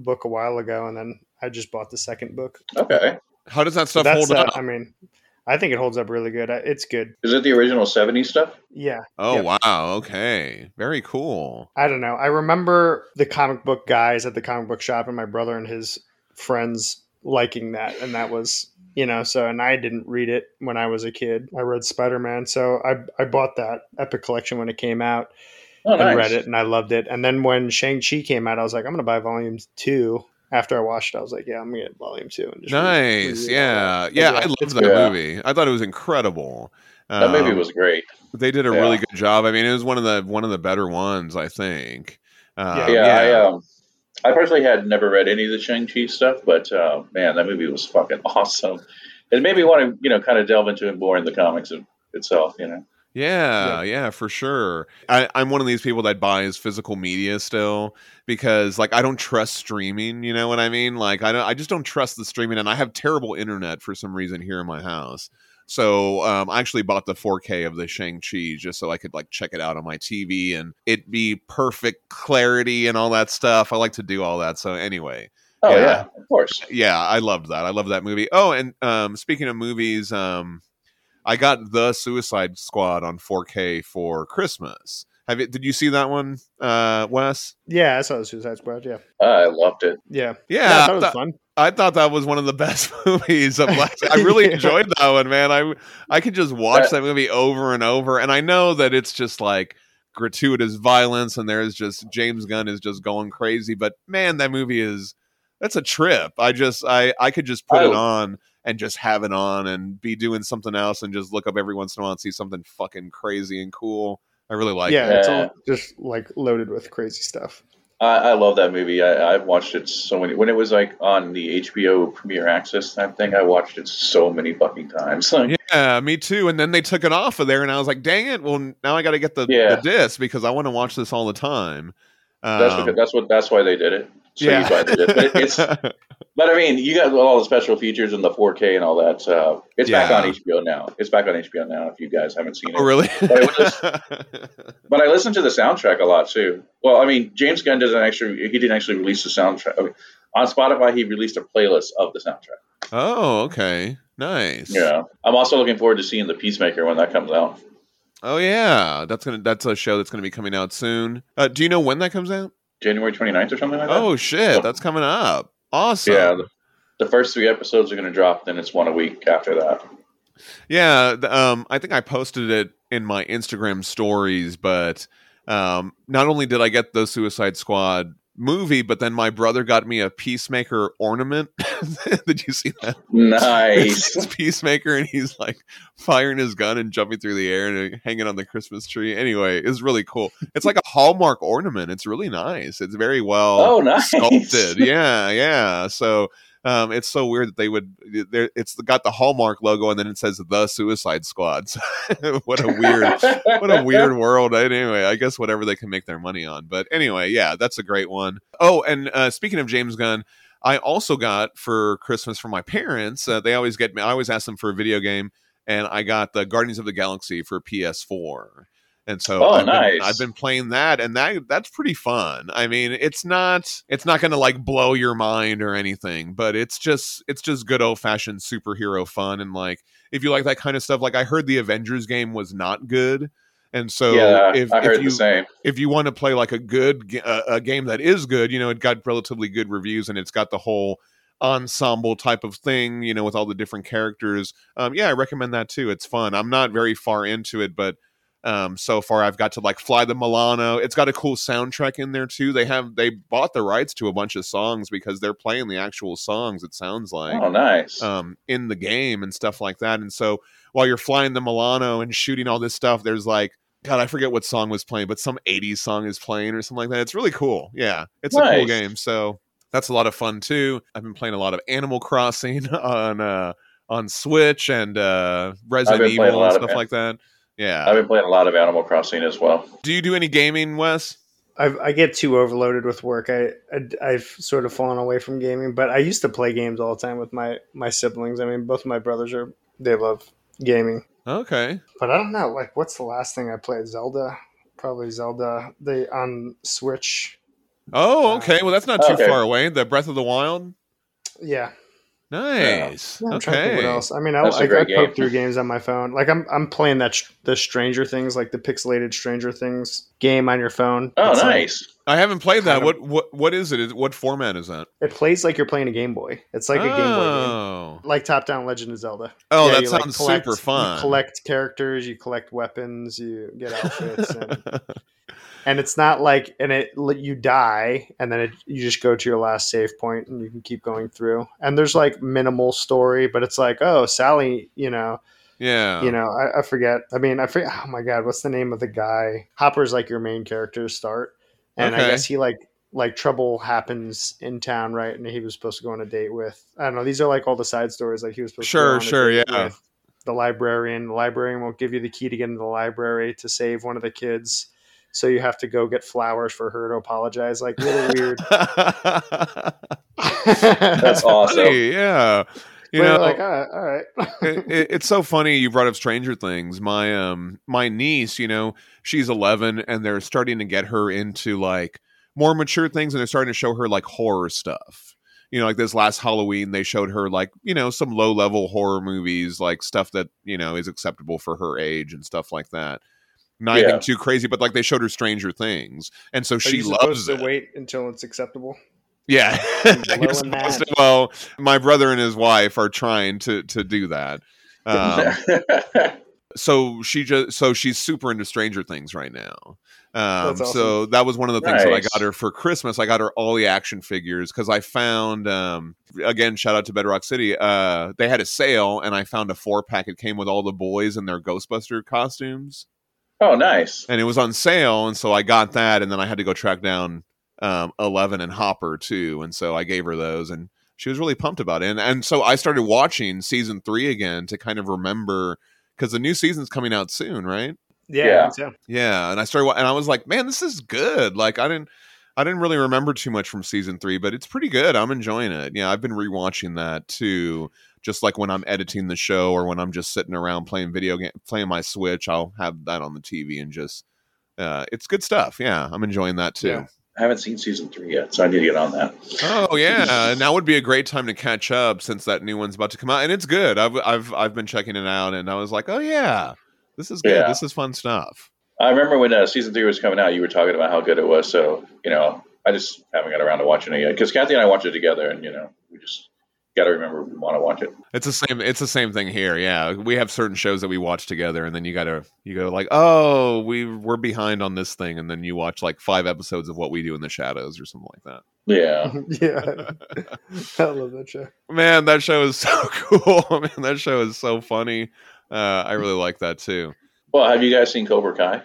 book a while ago, and then I just bought the second book. Okay, How does that So stuff that's hold that. up? I mean, I think it holds up really good. It's good. is it the original '70s stuff? Yeah. Oh, Yep. wow. Okay. Very cool. I don't know. I remember the comic book guys at the comic book shop and my brother and his friends liking that. And that was, you know, so, and I didn't read it when I was a kid. I read Spider Man. So I, I bought that Epic Collection when it came out Oh, and nice. read it and I loved it. And then when Shang-Chi came out, I was like, I'm going to buy volume two. After I watched it, I was like, yeah, I'm going to get volume two. And just Nice. reread all Yeah. But Yeah. I it's loved that. Yeah. movie. I thought it was incredible. That movie Um, was great. They did a Yeah. really good job. I mean, it was one of the one of the better ones, I think. Uh, Yeah. yeah, I um, I personally had never read any of the Shang Chi stuff, but uh, man, that movie was fucking awesome. It made me want to, you know, kind of delve into it more in the comics of itself. You know. Yeah, yeah, for sure. I, I'm one of these people that buys physical media still because, like, I don't trust streaming. You know what I mean? Like, I don't, I just don't trust the streaming, and I have terrible internet for some reason here in my house. So um, I actually bought the 4K of the Shang Chi just so I could like check it out on my TV and it be perfect clarity and all that stuff. I like to do all that. So anyway, Oh Yeah. yeah, of course. yeah, I loved that. I love that movie. Oh, and um, speaking of movies, um, I got the Suicide Squad on 4K for Christmas. Have you? Did you see that one, uh, Wes? Yeah, I saw the Suicide Squad. Yeah, I loved it. yeah, Yeah, I thought was th- fun. I thought that was one of the best movies of last. I really Yeah. enjoyed that one, man. I I could just watch That- that movie over and over, and I know that it's just like gratuitous violence, and there's just James Gunn is just going crazy. But man, that movie is that's a trip. I just I I could just put it Oh. on and just have it on and be doing something else and just look up every once in a while and see something fucking crazy and cool. I really like yeah, it. it's all just like loaded with crazy stuff. I, I love that movie. I, I've watched it so many. When it was like on the HBO Premiere Access type thing, I watched it so many fucking times. Like, Yeah, me too. And then they took it off of there, and I was like, "Dang it! Well, now I got to get the, Yeah. the disc because I want to watch this all the time." that's Um, because, that's what that's why they did it. Yeah, you buy the disc. But it's but I mean, you got all the special features and the 4K and all that. Uh, it's back on HBO now. It's back on HBO now. If you guys haven't seen it, oh, really? But was- But I listen to the soundtrack a lot too. Well, I mean, James Gunn doesn't actually. He didn't actually release the soundtrack. I mean, on Spotify, he released a playlist of the soundtrack. oh, okay, nice. Yeah, I'm also looking forward to seeing the Peacemaker when that comes out. Oh, yeah. That's gonna. That's a show that's gonna be coming out soon. Uh, do you know when that comes out? January 29th or something like that. Oh shit, that's coming up. Awesome. yeah. The, the first three episodes are going to drop. Then it's one a week after that. Yeah, um, I think I posted it in my Instagram stories, but um, not only did I get the Suicide Squad movie, but then my brother got me a Peacemaker ornament. did you see that? Nice. It's Peacemaker, and he's like firing his gun and jumping through the air and uh, hanging on the Christmas tree. Anyway, it's really cool. It's like a Hallmark ornament. It's really nice. It's very well oh, nice. sculpted. yeah, yeah. So um, it's so weird that they would. It's got the Hallmark logo and then it says the Suicide Squad. What a weird, what a weird world. Anyway, I guess whatever they can make their money on. But anyway, yeah, that's a great one. Oh, and uh, speaking of James Gunn. I also got for Christmas from my parents. Uh, they always get me. I always ask them for a video game, and I got the Guardians of the Galaxy for PS4. And so Oh, I've, been. I've been playing that, and that that's pretty fun. I mean, it's not it's not going to like blow your mind or anything, but it's just it's just good old fashioned superhero fun. And like, if you like that kind of stuff, like I heard the Avengers game was not good, and so yeah, if, I if you the same. if you want to play like a good uh, a game that is good, you know, it got relatively good reviews and it's got the whole ensemble type of thing, you know, with all the different characters. Um, yeah, I recommend that too. It's fun. I'm not very far into it, but um, so far I've got to like fly the Milano. It's got a cool soundtrack in there too. They have they bought the rights to a bunch of songs because they're playing the actual songs. It sounds like oh, nice. um, in the game and stuff like that. And so while you're flying the Milano and shooting all this stuff, there's like, God, I forget what song was playing, but some 80s song is playing or something like that. It's really cool. Yeah, it's a cool game. So that's a lot of fun too. I've been playing a lot of Animal Crossing on uh, on Switch and uh, Resident been playing a Evil and stuff like that. Yeah. I've been playing a lot of Animal Crossing as well. Do you do any gaming, Wes? I've, I get too overloaded with work. I, I have sort of fallen away from gaming, but I used to play games all the time with my my siblings. I mean, both of my brothers are they love gaming, Okay. but I don't know. Like, what's the last thing I played? Zelda, probably Zelda. They on Switch. Oh, uh, okay. Well, that's not too Okay. far away. The Breath of the Wild. Yeah, Nice. Yeah, I'm trying to think okay. what else. I mean, I, That's a I, I great game. poke through games on my phone. Like I'm, I'm playing that sh- the Stranger Things, like the pixelated Stranger Things game on your phone. Oh, It's like- nice. I haven't played that. of- What what what is it? Is- What format is that? it plays like you're playing a Game Boy. It's like a Game Boy game, oh. like top down Legend of Zelda. Oh, Yeah, that you, like, collect- super fun. You collect characters, you collect weapons, you get outfits, and, and it's not like and it you die and then it, you just go to your last save point and you can keep going through. And there's like minimal story, but it's like oh Sally, you know, yeah. you know I, I forget. I mean I forget. Oh my god, what's the name of the guy? Hopper's like your main character to start, and I guess he like like trouble happens in town, right? And he was supposed to go on a date with I don't know. These are like all the side stories. Like he was supposed to Sure, on sure, yeah. with the librarian. The librarian won't give you the key to get into the library to save one of the kids. So you have to go get flowers for her to apologize. Like really weird. That's awesome. Funny, yeah. You But know, like all right, all right. it, it- it's so funny you brought up Stranger Things. My um my niece, you know, she's 11 and they're starting to get her into like more mature things and they're starting to show her like horror stuff. You know, like this last Halloween they showed her like, you know, some low-level horror movies, like stuff that, you know, is acceptable for her age and stuff like that. Not Yeah. anything too crazy, but like they showed her Stranger Things, and so Are she you loves supposed it. to wait until it's acceptable? Yeah, Below You're supposed to- well, my brother and his wife are trying to to do that. Um, so she just so she's super into Stranger Things right now. Um, awesome. So that was one of the things that I got her for Christmas. I got her all the action figures because I found um, again shout out to Bedrock City. Uh, they had a sale and I found a four pack. It came with all the boys in their Ghostbuster costumes oh, nice. and it was on sale, and so I got that, and then I had to go track down um, Eleven and Hopper too, and so I gave her those, and she was really pumped about it, and and so I started watching season three again to kind of remember because the new season's coming out soon, right? Yeah, Yeah. So. Yeah, and I started, and I was like, man, this is good. Like I didn't. I didn't really remember too much from season three, but it's pretty good. I'm enjoying it. Yeah, I've been rewatching that too. Just like when I'm editing the show or when I'm just sitting around playing video game, playing my Switch, I'll have that on the TV and just, uh, it's good stuff. Yeah, I'm enjoying that too. Yeah. I haven't seen season three yet, so I need to get on that. Oh yeah, and now would be a great time to catch up since that new one's about to come out, and it's good. I've I've I've been checking it out, and I was like, oh yeah, this is good. Yeah. This is fun stuff. I remember when uh, season three was coming out, you were talking about how good it was. So you know, I just haven't got around to watching it yet because Kathy and I watched it together, and you know, we just got to remember we want to watch it. It's the same. It's the same thing here. Yeah, we have certain shows that we watch together, and then you gotta you go like, oh, we we're behind on this thing, and then you watch like five episodes of what we do in the shadows or something like that. Yeah, yeah, I love that show. Man, that show is so cool. Man, that show is so funny. Uh, I really like that too. well, have you guys seen Cobra Kai?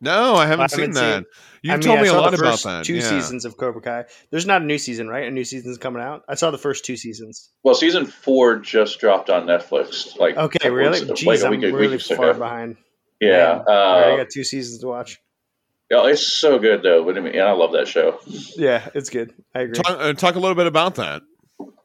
No, I haven't, I seen haven't that. seen- You I mean, told I me a lot the about first that. Two yeah. seasons of Cobra Kai. There's not a new season, right? A new season's coming out. I saw the first two seasons. Well, season four just dropped on Netflix. Like Okay, couple really? weeks- Jeez, like a I'm week- week really or so far ago. behind. Yeah, Man, I already uh, got two seasons to watch. yeah, it's so good though. But I mean, and I love that show. Yeah, it's good. I agree. Talk, uh, talk a little bit about that.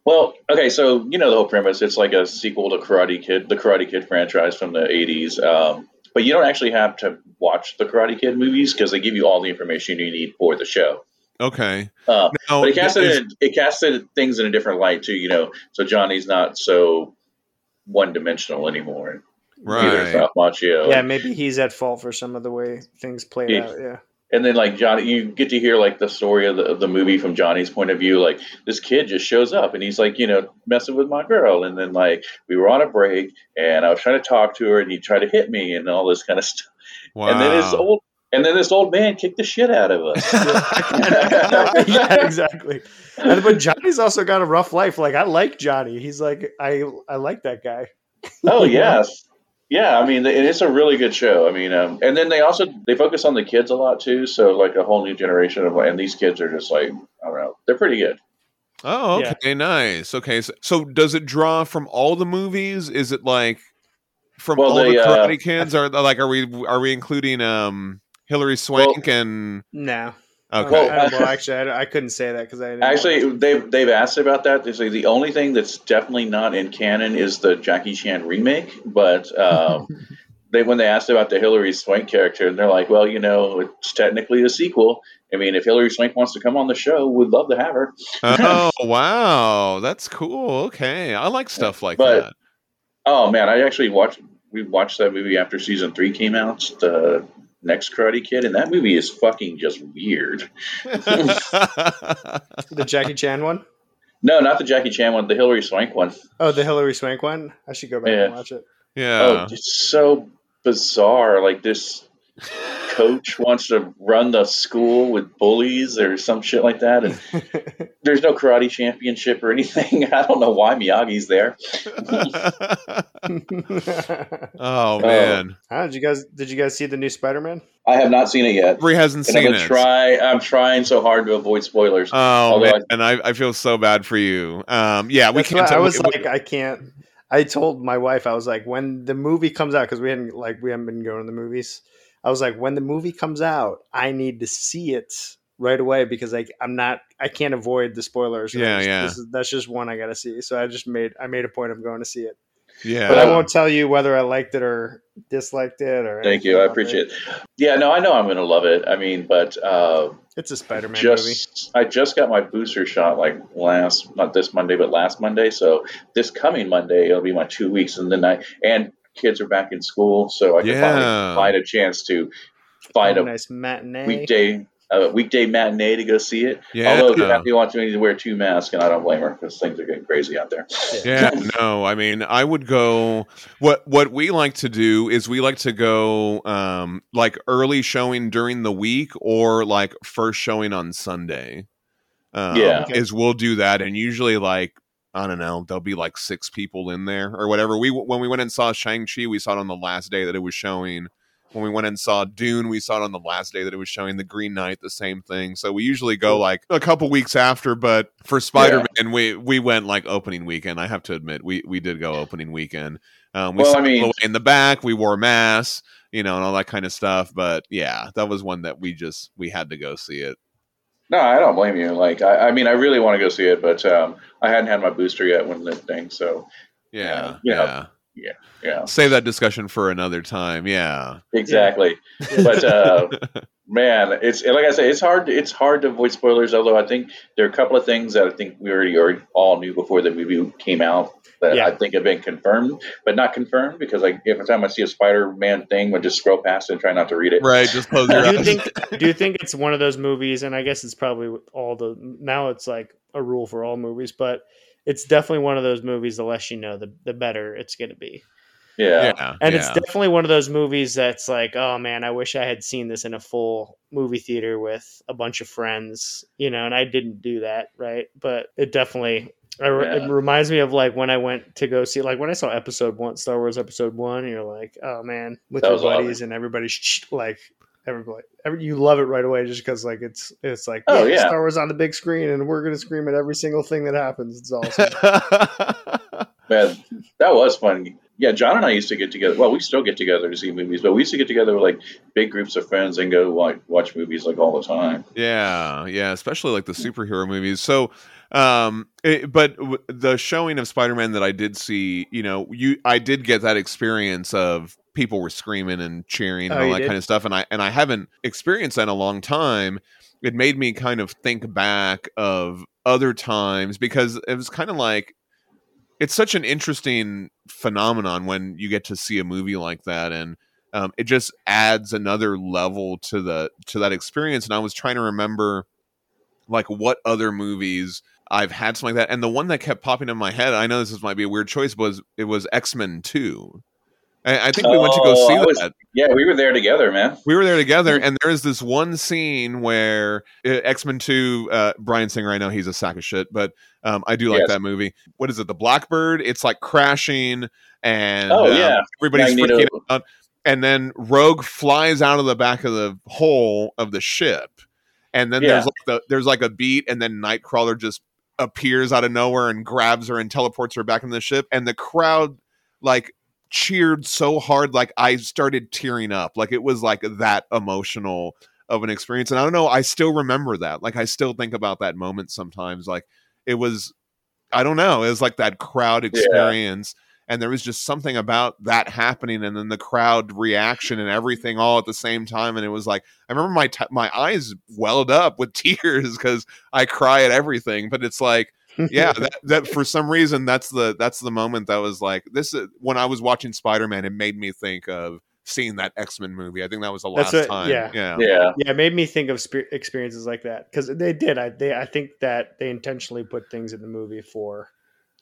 Well, okay, so you know the whole premise. It's like a sequel to Karate Kid, the Karate Kid franchise from the '80s. Um, but you don't actually have to watch the Karate Kid movies because they give you all the information you need for the show. Okay. Uh, Now, but it casted is- in, it casted things in a different light too. You know, so Johnny's not so one dimensional anymore. Neither is right. Ralph Macchio. yeah, maybe he's at fault for some of the way things played Yeah. out. Yeah. And then like Johnny, you get to hear like the story of the, of the movie from Johnny's point of view. Like this kid just shows up and he's like, you know, messing with my girl. And then like we were on a break and I was trying to talk to her and he tried to hit me and all this kind of stuff. Wow. And then this old and then this old man kicked the shit out of us. yeah, exactly. And, but Johnny's also got a rough life. Like I like Johnny. He's like I I like that guy. oh yes. Yeah, I mean, it's a really good show. I mean, um, and then they also they focus on the kids a lot too. So like a whole new generation of, and these kids are just like I don't know, they're pretty good. Oh, Yeah. okay, nice. Okay, so, so does it draw from all the movies? Is it like from Well, all they, the uh, Kids? Are like are we are we including um Hilary Swank and No. Okay? Well, I, well, actually, I, I couldn't say that because I didn't Actually, they've they've asked about that. They say the only thing that's definitely not in canon is the Jackie Chan remake. But um, they when they asked about the Hilary Swank character, they're like, well, you know, it's technically a sequel. I mean, if Hilary Swank wants to come on the show, we'd love to have her. oh wow, that's cool. Okay, I like stuff like But- Oh man, I actually watched. We watched that movie after season three came out. The next Karate Kid, and that movie is fucking just weird. the Jackie Chan one. No, not the Jackie Chan one, the Hilary Swank one. Oh, the Hilary Swank one. I should go back Yeah. and watch it. yeah. Oh, it's so bizarre. Like this coach wants to run the school with bullies or some shit like that, and there's no karate championship or anything. I don't know why Miyagi's there. oh man, Ah, did you guys did you guys see the new Spider Man? I have not seen it yet. Bree hasn't And I'm seen it. try. I'm trying so hard to avoid spoilers. Oh Although man, and I, I feel so bad for you. Um, yeah, we can't. tell- I was we- like, I can't. I told my wife, I was like, when the movie comes out, because we hadn't like we haven't been going to the movies. I was like, when the movie comes out, I need to see it right away because like I'm not, I can't avoid the spoilers. Yeah, I just- yeah. This is, that's just one I got to see. So I just made, I made a point of going to see it, yeah, but I won't tell you whether I liked it or disliked it or. Thank you. I appreciate it. Yeah, no, I know I'm going to love it. I mean, but uh, It's a Spider Man movie. just I just got my booster shot like last not this Monday but last Monday. So this coming Monday it'll be my two weeks, and then I and kids are back in school, so I can Yeah. finally find a chance to find a a nice matinee. weekday a weekday matinee to go see it. Yeah. Although Kathy wants me to wear two masks, and I don't blame her because things are getting crazy out there. yeah no i mean i would go what what we like to do is we like to go um like early showing during the week or like first showing on sunday um, Yeah. Is we'll do that and usually like i don't know there'll be like six people in there or whatever we when we went and saw shang-chi we saw it on the last day that it was showing when we went and saw Dune, we saw it on the last day that it was showing. The Green Knight, the same thing. So we usually go like a couple weeks after, but for Spider Man, we we went like opening weekend. I have to admit, we we did go opening weekend. Um, we Well, sat I mean- all the way in the back, we wore masks, you know, and all that kind of stuff. But yeah, that was one that we just we had to go see it. No, I don't blame you. Like, I, I mean, I really want to go see it, but um, I hadn't had my booster yet when the thing. So, Yeah, Yeah. yeah. Yeah, Save that discussion for another time. Yeah, exactly. But uh, man, it's like I say, it's hard. It's hard to avoid spoilers. Although I think there are a couple of things that I think we already, already all knew before the movie came out that Yeah. I think have been confirmed, but not confirmed because like every time I see a Spider-Man thing, I just scroll past it and try not to read it. right. Just close your do you eyes. think do you think it's one of those movies and i guess it's probably all the now it's like a rule for all movies but it's definitely one of those movies the less you know the, the better it's going to be Yeah, yeah, and it's definitely one of those movies that's like oh man i wish i had seen this in a full movie theater with a bunch of friends you know and i didn't do that right but it definitely I Yeah. It reminds me of like when I went to go see, like when I saw Episode One, Star Wars Episode One. You're like, oh man, with That your was awesome. buddies and everybody's like everybody, every, you love it right away just because like it's it's like Oh, yeah, yeah. Star Wars on the big screen and we're gonna scream at every single thing that happens. It's awesome. man, that was fun. Yeah, John and I used to get together. Well, we still get together to see movies, but we used to get together with like big groups of friends and go like watch movies like all the time. Yeah, yeah, especially like the superhero movies. So, um, it, but w- the showing of Spider-Man that I did see, you know, you I did get that experience of people were screaming and cheering and Oh, all that did? kind of stuff, and I and I haven't experienced that in a long time. It made me kind of think back of other times because it was kind of like it's such an interesting phenomenon when you get to see a movie like that and um, it just adds another level to the to that experience and i was trying to remember like what other movies i've had something like that and the one that kept popping in my head i know this is, might be a weird choice was it was x-men 2 i, I think we went to go Oh, see was- that Yeah, we were there together, man. we were there together, and there is this one scene where uh, X Men Two. Uh, Bryan Singer, I know he's a sack of shit, but um, I do like Yes. that movie. What is it? The Blackbird. It's like crashing, and Oh, um, yeah. everybody's Magneto. freaking out. And then Rogue flies out of the back of the hole of the ship, and then there's like the there's like a beat, and then Nightcrawler just appears out of nowhere and grabs her and teleports her back in the ship, and the crowd like cheered so hard like i started tearing up like it was like that emotional of an experience and i don't know i still remember that like i still think about that moment sometimes like it was i don't know it was like that crowd experience and there was just something about that happening and then the crowd reaction and everything all at the same time and it was like i remember my t- my eyes welled up with tears because i cry at everything but it's like yeah that, that for some reason that's the that's the moment that was like this is when i was watching spider-man it made me think of seeing that x-men movie i think that was the last what- time yeah. yeah Yeah, yeah, it made me think of spe- experiences like that because they did. I they I think that they intentionally put things in the movie for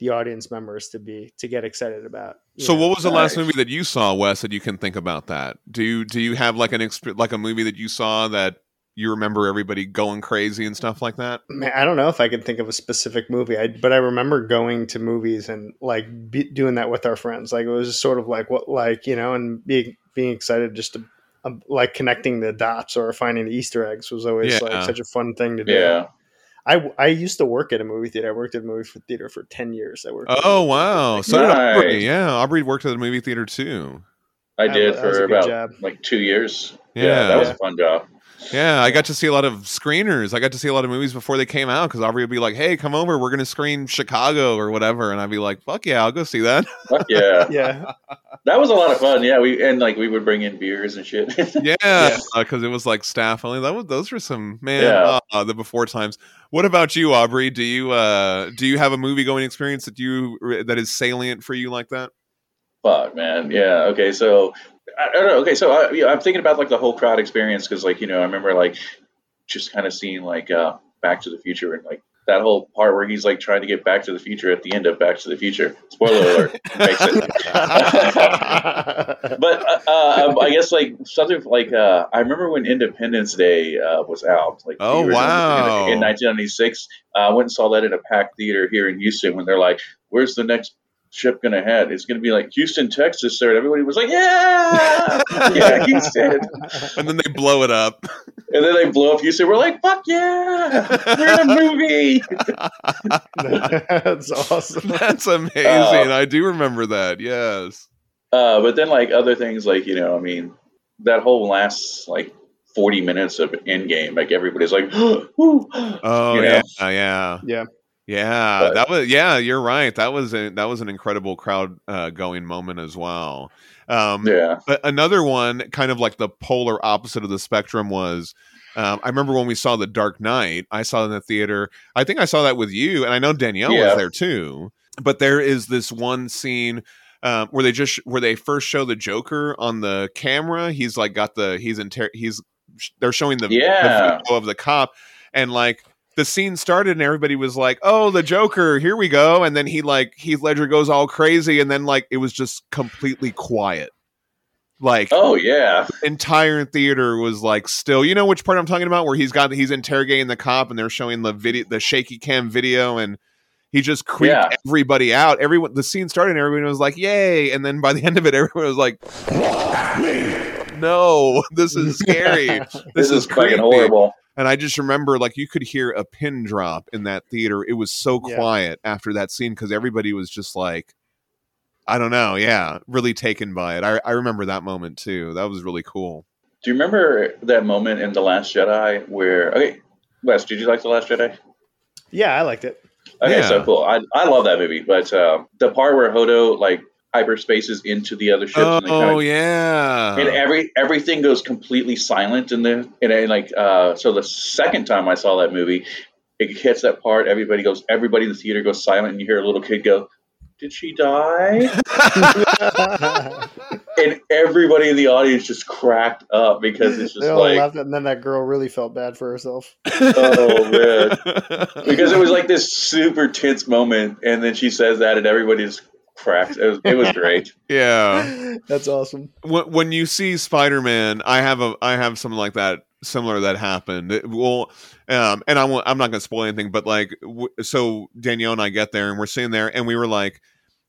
the audience members to be to get excited about. so know? what was the last Nice. movie that you saw wes that you can think about that do you do you have like an exp- like a movie that you saw that you remember everybody going crazy and stuff like that Man, I don't know if I can think of a specific movie, I, but I remember going to movies and like be, doing that with our friends. Like it was just sort of like what, like you know, and being being excited just to um, like connecting the dots or finding the Easter eggs was always Yeah. like such a fun thing to do. yeah. I I used to work at a movie theater. I worked at a movie theater for ten years. I worked. oh wow for, so did aubrey Nice. yeah aubrey worked at the movie theater too I did was- that was a for about job. like two years. Yeah. that was Yeah. a fun job. Yeah, I got to see a lot of screeners. I got to see a lot of movies before they came out because Aubrey would be like, "Hey, come over. We're going to screen Chicago or whatever," and I'd be like, "Fuck yeah, I'll go see that." Fuck yeah, yeah, that was a lot of fun. Yeah, we and like we would bring in beers and shit. yeah, because it was like staff only. That was those were some man Yeah. uh, the before times. What about you, Aubrey? Do you uh do you have a movie going experience that you that is salient for you like that? Fuck, man. Yeah. Okay. So I, don't know. Okay. So I, yeah, I'm thinking about like the whole crowd experience because, like, you know, I remember like just kind of seeing like uh, Back to the Future and like that whole part where he's like trying to get Back to the Future at the end of Back to the Future. Spoiler alert. makes it. but uh, uh, I guess like something like uh, I remember when Independence Day uh, was out. Like Oh, wow. in, in 1996. Uh, I went and saw that in a packed theater here in Houston when they're like, "Where's the next?" Ship gonna head. It's gonna be like Houston, Texas, sir. And everybody was like, "Yeah, yeah, Houston." and then they blow it up. And then they blow up Houston. We're like, "Fuck yeah, we're in a movie." That's awesome. That's amazing. Uh, I do remember that. Yes. Uh, but then like other things like you know, I mean, that whole last like forty minutes of Endgame, like everybody's like, Oh You know? yeah, yeah, Yeah. Yeah. But- that was yeah. You're right. That was a, that was an incredible crowd uh, going moment as well. Um, yeah, a- another one, kind of like the polar opposite of the spectrum, was. Um, I remember when we saw The Dark Knight. I saw in the theater. I think I saw that with you, and I know Danielle Yeah. was there too. But there is this one scene um, where they just where they first show the Joker on the camera. He's like got the he's in inter- he's they're showing the, the Yeah. video of the cop, and like the scene started and everybody was like, "Oh, the Joker, here we go!" And then he like Heath Ledger goes all crazy, and then like it was just completely quiet. Like oh yeah, entire theater was like still. You know which part I'm talking about? Where he's got he's interrogating the cop and they're showing the video, the shaky cam video, and he just creeped Yeah. everybody out. Everyone, the scene started, and everybody was like, "Yay!" And then by the end of it, everyone was like, "No, this is scary." this, is, fucking creepy." horrible. And I just remember, like, you could hear a pin drop in that theater. It was so Yeah. quiet after that scene because everybody was just like, I don't know, yeah, really taken by it. I, I remember that moment too. That was really cool. Do you remember that moment in the Last Jedi where? Okay, Wes, did you like the Last Jedi? Yeah, I liked it. Okay, Yeah. so cool. I, I love that movie, but uh, the part where Holdo like hyperspaces into the other ships and, Oh, kinda, yeah. and every everything goes completely silent in the and, and like uh, so the second time I saw that movie, it hits that part. Everybody goes. Everybody in the theater goes silent, and you hear a little kid go, "Did she die?" and everybody in the audience just cracked up because it's just they like laughed, and then that girl really felt bad for herself. Oh, man. because it was like this super tense moment, and then she says that, and everybody just cracked. It was, it was great. yeah. That's awesome. When, when you see Spider-Man, I have a I have something like that similar that happened. It, well, um, and I won't, I'm not going to spoil anything, but like, w- so Danielle and I get there, and we're sitting there, and we were like,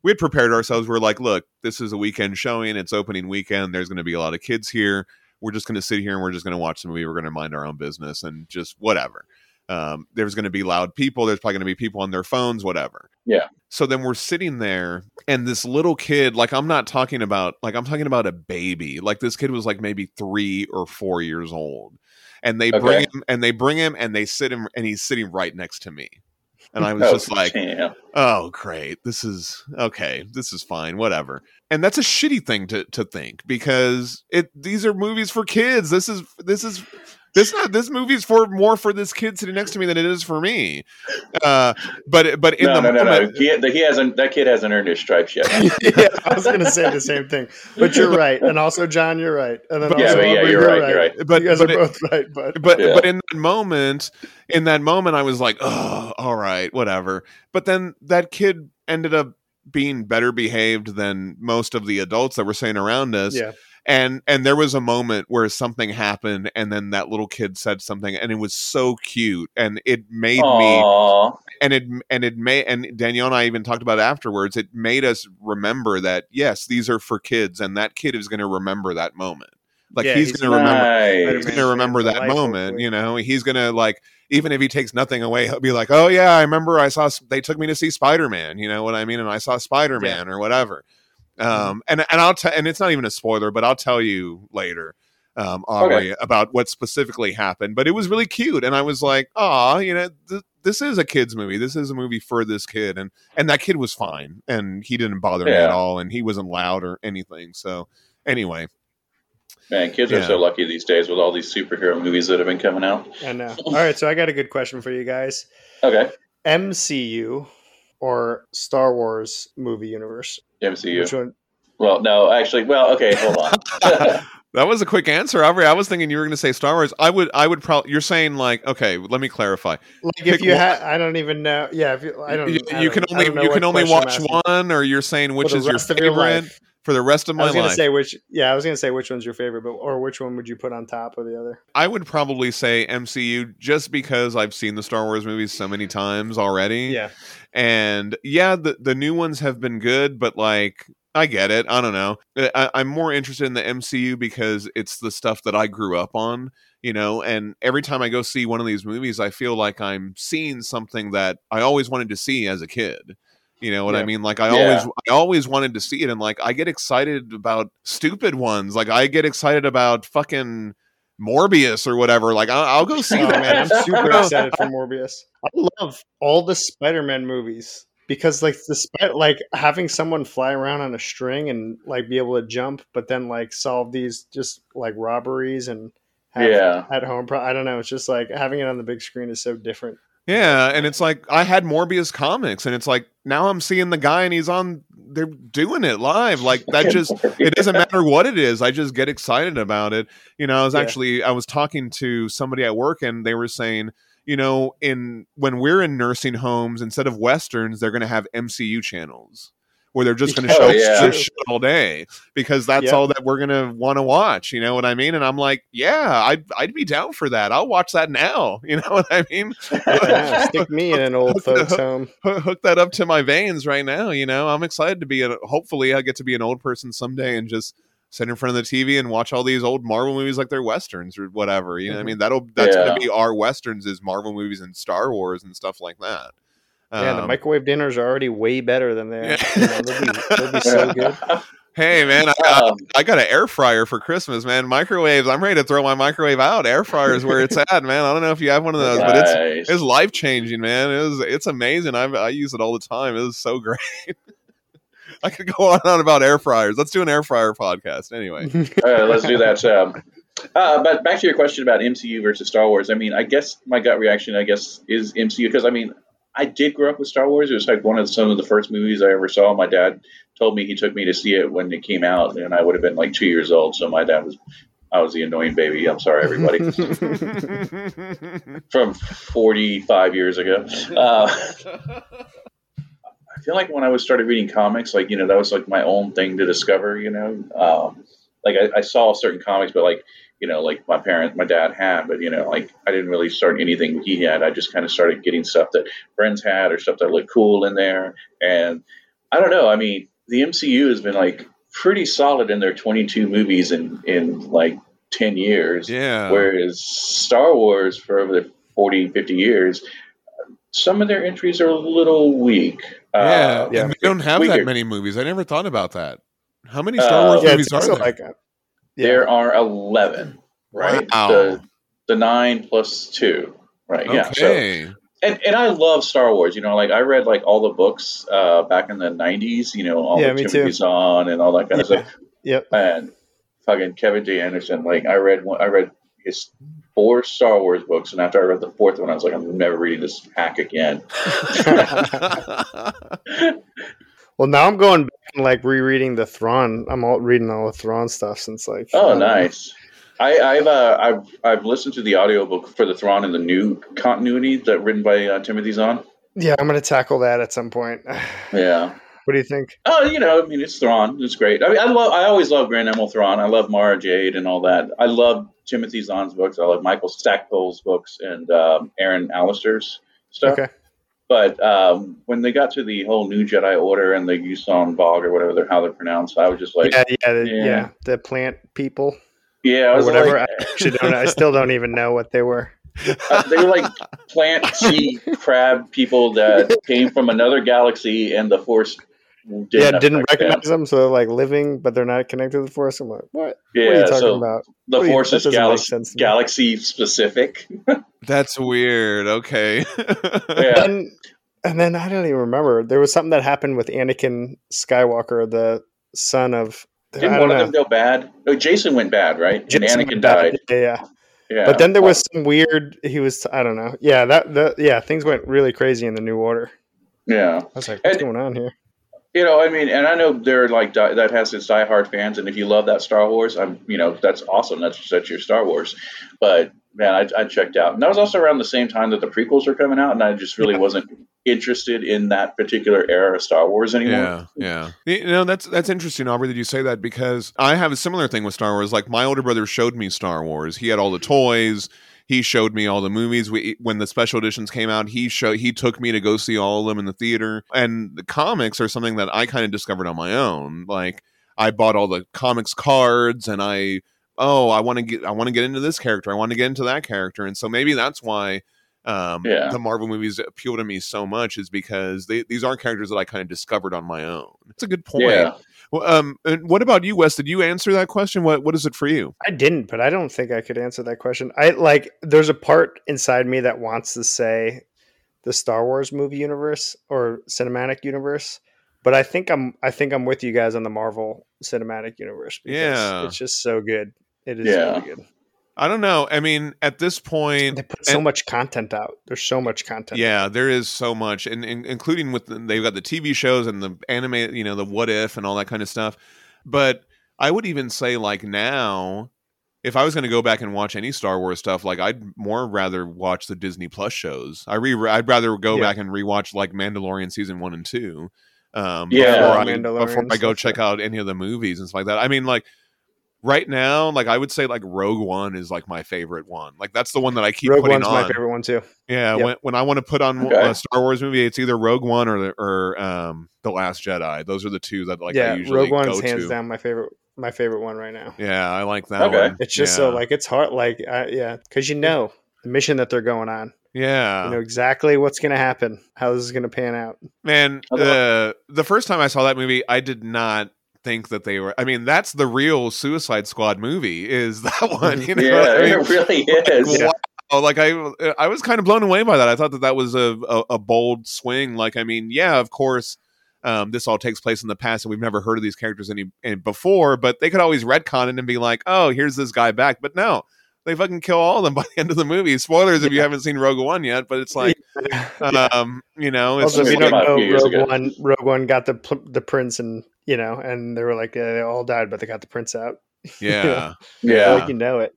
we had prepared ourselves. We're like, look, this is a weekend showing. It's opening weekend. There's going to be a lot of kids here. We're just going to sit here and we're just going to watch the movie. We're going to mind our own business and just whatever. Um, there's going to be loud people. There's probably going to be people on their phones, whatever. Yeah. So then we're sitting there, and this little kid, like I'm not talking about, like I'm talking about a baby. Like this kid was like maybe three or four years old, and they bring him, and they bring him, and they sit him, and he's sitting right next to me, and I was Oh, just like, damn. oh great this is okay this is fine whatever and that's a shitty thing to to think because it these are movies for kids this is this is this not this movie's for more for this kid sitting next to me than it is for me uh but but in no, the no, no, no. moment He, he hasn't. That kid hasn't earned his stripes yet. yeah, I was going to say the same thing, but you're right, and also John, you're right, and then But- yeah, also but yeah, Aubrey, you're right. You're right. but you guys but are it- both right, but but Yeah. but in that moment in that moment i was like oh all right whatever but then that kid ended up being better behaved than most of the adults that were sitting around us yeah, and and there was a moment where something happened and then that little kid said something and it was so cute and it made me Aw. and it and it made and Danielle and I even talked about it afterwards it made us remember that yes these are for kids and that kid is going to remember that moment. Like Yeah, he's, he's going to remember he's going to remember that moment you know? he's going to like even if he takes nothing away he'll be like oh yeah i remember i saw they took me to see spider-man you know what i mean? And i saw spider-man or whatever. Um and and i'll tell and it's not even a spoiler but i'll tell you later um Aubrey, about what specifically happened but it was really cute and i was like oh you know th- this is a kid's movie. This is a movie for this kid and and that kid was fine and he didn't bother me at all and he wasn't loud or anything so anyway. Man, kids Yeah. are so lucky these days with all these superhero movies that have been coming out. I know. All right, so I got a good question for you guys: Okay, MCU or Star Wars movie universe? MCU. Which one? Well, no, actually, well, okay, hold on. That was a quick answer, Aubrey. I was thinking you were going to say Star Wars. I would, I would probably. You're saying like, okay, let me clarify. Like Pick if you one- had, I don't even know. Yeah, if you, I don't. You, I don't- can only you can only watch one, or you're saying which the is your rest of your favorite life. For the rest of my life. I was gonna life. say which. Yeah, I was gonna say which one's your favorite, but or which one would you put on top of the other? I would probably say MCU just because I've seen the Star Wars movies so many times already. Yeah, And yeah, the the new ones have been good, but like I get it. I don't know. I, I'm more interested in the MCU because it's the stuff that I grew up on, you know. And every time I go see one of these movies, I feel like I'm seeing something that I always wanted to see as a kid. You know what I mean? Like I Yeah. always, I always wanted to see it, and like I get excited about stupid ones. Like I get excited about fucking Morbius or whatever. Like I'll, I'll go see oh that. man, I'm super excited for Morbius. I love all the Spider-Man movies because like the Spi- like having someone fly around on a string and like be able to jump, but then like solve these just like robberies and have yeah. at home. Pro- I don't know. It's just like having it on the big screen is so different. Yeah, and it's like I had Morbius comics, and it's like now I'm seeing the guy, and he's on. They're doing it live. Like that just it doesn't matter what it is. I just get excited about it. You know, I was Yeah. actually I was talking to somebody at work, and they were saying, you know, in when we're in nursing homes, instead of westerns, they're going to have MCU channels where they're just going to Oh, show yeah. shit all day because that's Yeah. all that we're going to want to watch. You know what I mean? And I'm like, yeah, I'd I'd be down for that. I'll watch that now. You know what I mean? Yeah, stick me in an old folks home. hook hook that up to my veins right now. You know, I'm excited to be a. Hopefully, I get to be an old person someday and just sit in front of the TV and watch all these old Marvel movies like they're westerns or whatever. You know, what I Mhm. mean, that'll that's Yeah. going to be our westerns is Marvel movies and Star Wars and stuff like that. Yeah, the Um, microwave dinners are already way better than they. Yeah. You know, they'll, be, they'll be so good. Hey man, I, I, Um, I got an air fryer for Christmas, man. Microwaves, I'm ready to throw my microwave out. Air fryer is where it's at, man. I don't know if you have one of those, but it's it's life changing, man. It was it's amazing. I I use it all the time. It was so great. I could go on and on about air fryers. Let's do an air fryer podcast anyway. All right, let's do that. Um, uh, but back to your question about MCU versus Star Wars. I mean, I guess my gut reaction, I guess, is MCU because I mean, I did grow up with Star Wars. It was like one of some of the first movies I ever saw. My dad told me he took me to see it when it came out, and I would have been like two years old. So my dad was, I was the annoying baby. I'm sorry, everybody, from 45 years ago. Uh, I feel like when I was started reading comics, like you know, that was like my own thing to discover. You know, um, like I, I saw certain comics, but like you know, like my parents, my dad had, but you know, like I didn't really start anything he had. I just kind of started getting stuff that friends had or stuff that looked cool in there. And I don't know. I mean, the MCU has been like pretty solid in their 22 movies in in like 10 years, yeah. whereas Star Wars for over the 40, 50 years. Some of their entries are a little weak. yeah, Uh, yeah. and they don't have that many movies. I never thought about that. How many Star Uh, Wars yeah, movies it's are there? like a, yeah. There are 11, right? Wow. The, the nine plus two, right? Yeah. So, okay. and, and I love Star Wars. You know, like I read like all the books uh, back in the 90s, you know, all Yeah, the me Timothy too. Zahn and all that kind of stuff. Yep. And fucking Kevin J. Anderson, like I read one, I read his four Star Wars books, and after I read the fourth one, I was like, I'm never reading this hack again. Well, now I'm going back and like rereading the Thrawn. I'm all reading all the Thrawn stuff since like. Oh, don't nice. I, I've uh, I've I've listened to the audiobook for the Thrawn and the new continuity that written by uh, Timothy Zahn. Yeah, I'm gonna tackle that at some point. Yeah. What do you think? Oh, you know, I mean, it's Thrawn. It's great. I mean, I love. I always love Grand Admiral Thrawn. I love Mara Jade and all that. I love Timothy Zahn's books. I love Michael Stackpole's books and um, Aaron Allston's stuff. Okay. But um, when they got to the whole New Jedi Order and the Yuuzhan Vong or whatever they're how they're pronounced, I was just like, yeah, yeah, the, yeah. yeah, The plant people yeah, I or whatever. like, I actually don't. I still don't even know what they were. uh, they were like plant sea crab people that came from another galaxy, and the Force didn't yeah, didn't affect them. recognize them, so they're like living, but they're not connected to the force. I'm like, what? Yeah, what are you talking so about? the What do you- Force that is galaxy, sense to me. galaxy specific. That's weird. Okay. Yeah. And and then I don't even remember. There was something that happened with Anakin Skywalker, the son of. Didn't don't one of them go bad? No, Jacen went bad, right? Jacen and Anakin died. died. Yeah, yeah. Yeah. But then there was some weird. He was. I don't know. Yeah, that. that yeah, things went really crazy in the New Order. Yeah. I was like, what's And- going on here? You know, I mean, and I know they're like die, that has its diehard fans, and if you love that Star Wars, I'm, you know, that's awesome. That's that's your Star Wars. But man, I, I checked out, and that was also around the same time that the prequels were coming out, and I just really wasn't interested in that particular era of Star Wars anymore. Yeah, yeah. You know, that's that's interesting, Aubrey, that you say that because I have a similar thing with Star Wars. Like my older brother showed me Star Wars. He had all the toys. He showed me all the movies. We when the special editions came out, he showed he took me to go see all of them in the theater. And the comics are something that I kind of discovered on my own. Like I bought all the comics cards and I oh, I want to get I want to get into this character. I want to get into that character. And so maybe that's why um, Yeah. the Marvel movies appeal to me so much is because they, these are characters that I kind of discovered on my own. It's a good point. Yeah. Well, um, and what about you, Wes? Did you answer that question? What What is it for you? I didn't, but I don't think I could answer that question. I like there's a part inside me that wants to say the Star Wars movie universe or cinematic universe, but I think I'm I think I'm with you guys on the Marvel cinematic universe because Yeah. it's just so good. It is Yeah. really good. I don't know. I mean, at this point, They put so And- much content out. There's so much content. yeah, there is so much, and, and including with the, they've got the TV shows and the anime, you know, the what if and all that kind of stuff. But I would even say, like now, if I was going to go back and watch any Star Wars stuff, like I'd more rather watch the Disney Plus shows. I re, I'd rather go Yeah. back and rewatch like Mandalorian season one and two. Um, Yeah. before, I, before I go stuff, check out any of the movies and stuff like that. I mean, like right now, like I would say, like Rogue One is like my favorite one. Like that's the one that I keep Rogue putting One's on. my favorite one too. Yeah, Yep. when, when I want to put on Okay. a Star Wars movie, it's either Rogue One or the, or um, the Last Jedi. Those are the two that like I yeah, usually Rogue go One's hands to. down my favorite my favorite one right now. Yeah, I like that Okay. one. It's just so like it's hard like I, yeah, cuz you know the mission that they're going on. yeah, You know exactly what's going to happen, how this is going to pan out. man. Although- Uh, the first time I saw that movie, I did not think that they were. I mean, that's the real Suicide Squad movie. Is that one? You know Yeah, I mean? it really is. Yeah. Wow, like I, I was kind of blown away by that. I thought that that was a, a, a bold swing. Like, I mean, yeah, of course, um, this all takes place in the past, and we've never heard of these characters any, any before. But they could always retcon it and be like, "Oh, here's this guy back." But no, they fucking kill all of them by the end of the movie. Spoilers if you haven't seen Rogue One yet, but it's like, um, you know, it's also, if just you came don't know, Rogue ago. One, Rogue One got the the prince, and you know, and they were like, yeah, they all died, but they got the prince out. yeah, Yeah. like you know it.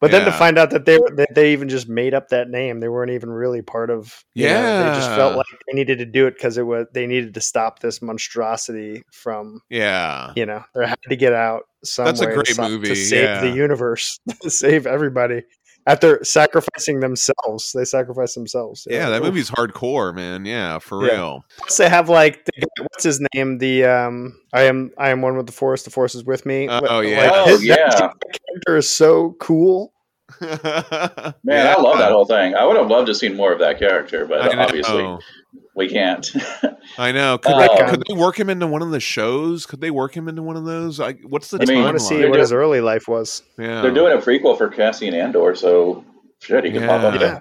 But then to find out that they were- that they even just made up that name, they weren't even really part of. Yeah, know, they just felt like they needed to do it because it was they needed to stop this monstrosity from. yeah. You know, they had to get out some That's a great to, movie, to save the universe, to save everybody. After sacrificing themselves, they sacrifice themselves. Yeah, that Oof. movie's hardcore, man. Yeah, for Yeah. real. Plus, they have like the, guy- what's his name? The um, I am I am one with the force. The force is with me. Oh, Like, yeah. Oh, his- that yeah. character is so cool. Man, I love that whole thing. I would have loved to see more of that character, but I know. obviously we can't. I know. Could, Uh, they, could they work him into one of the shows? Could they work him into one of those? I, what's the I mean, I want to see what doing- his early life was. yeah, They're doing a prequel for Cassian and Andor, so shit, he could pop up Yeah.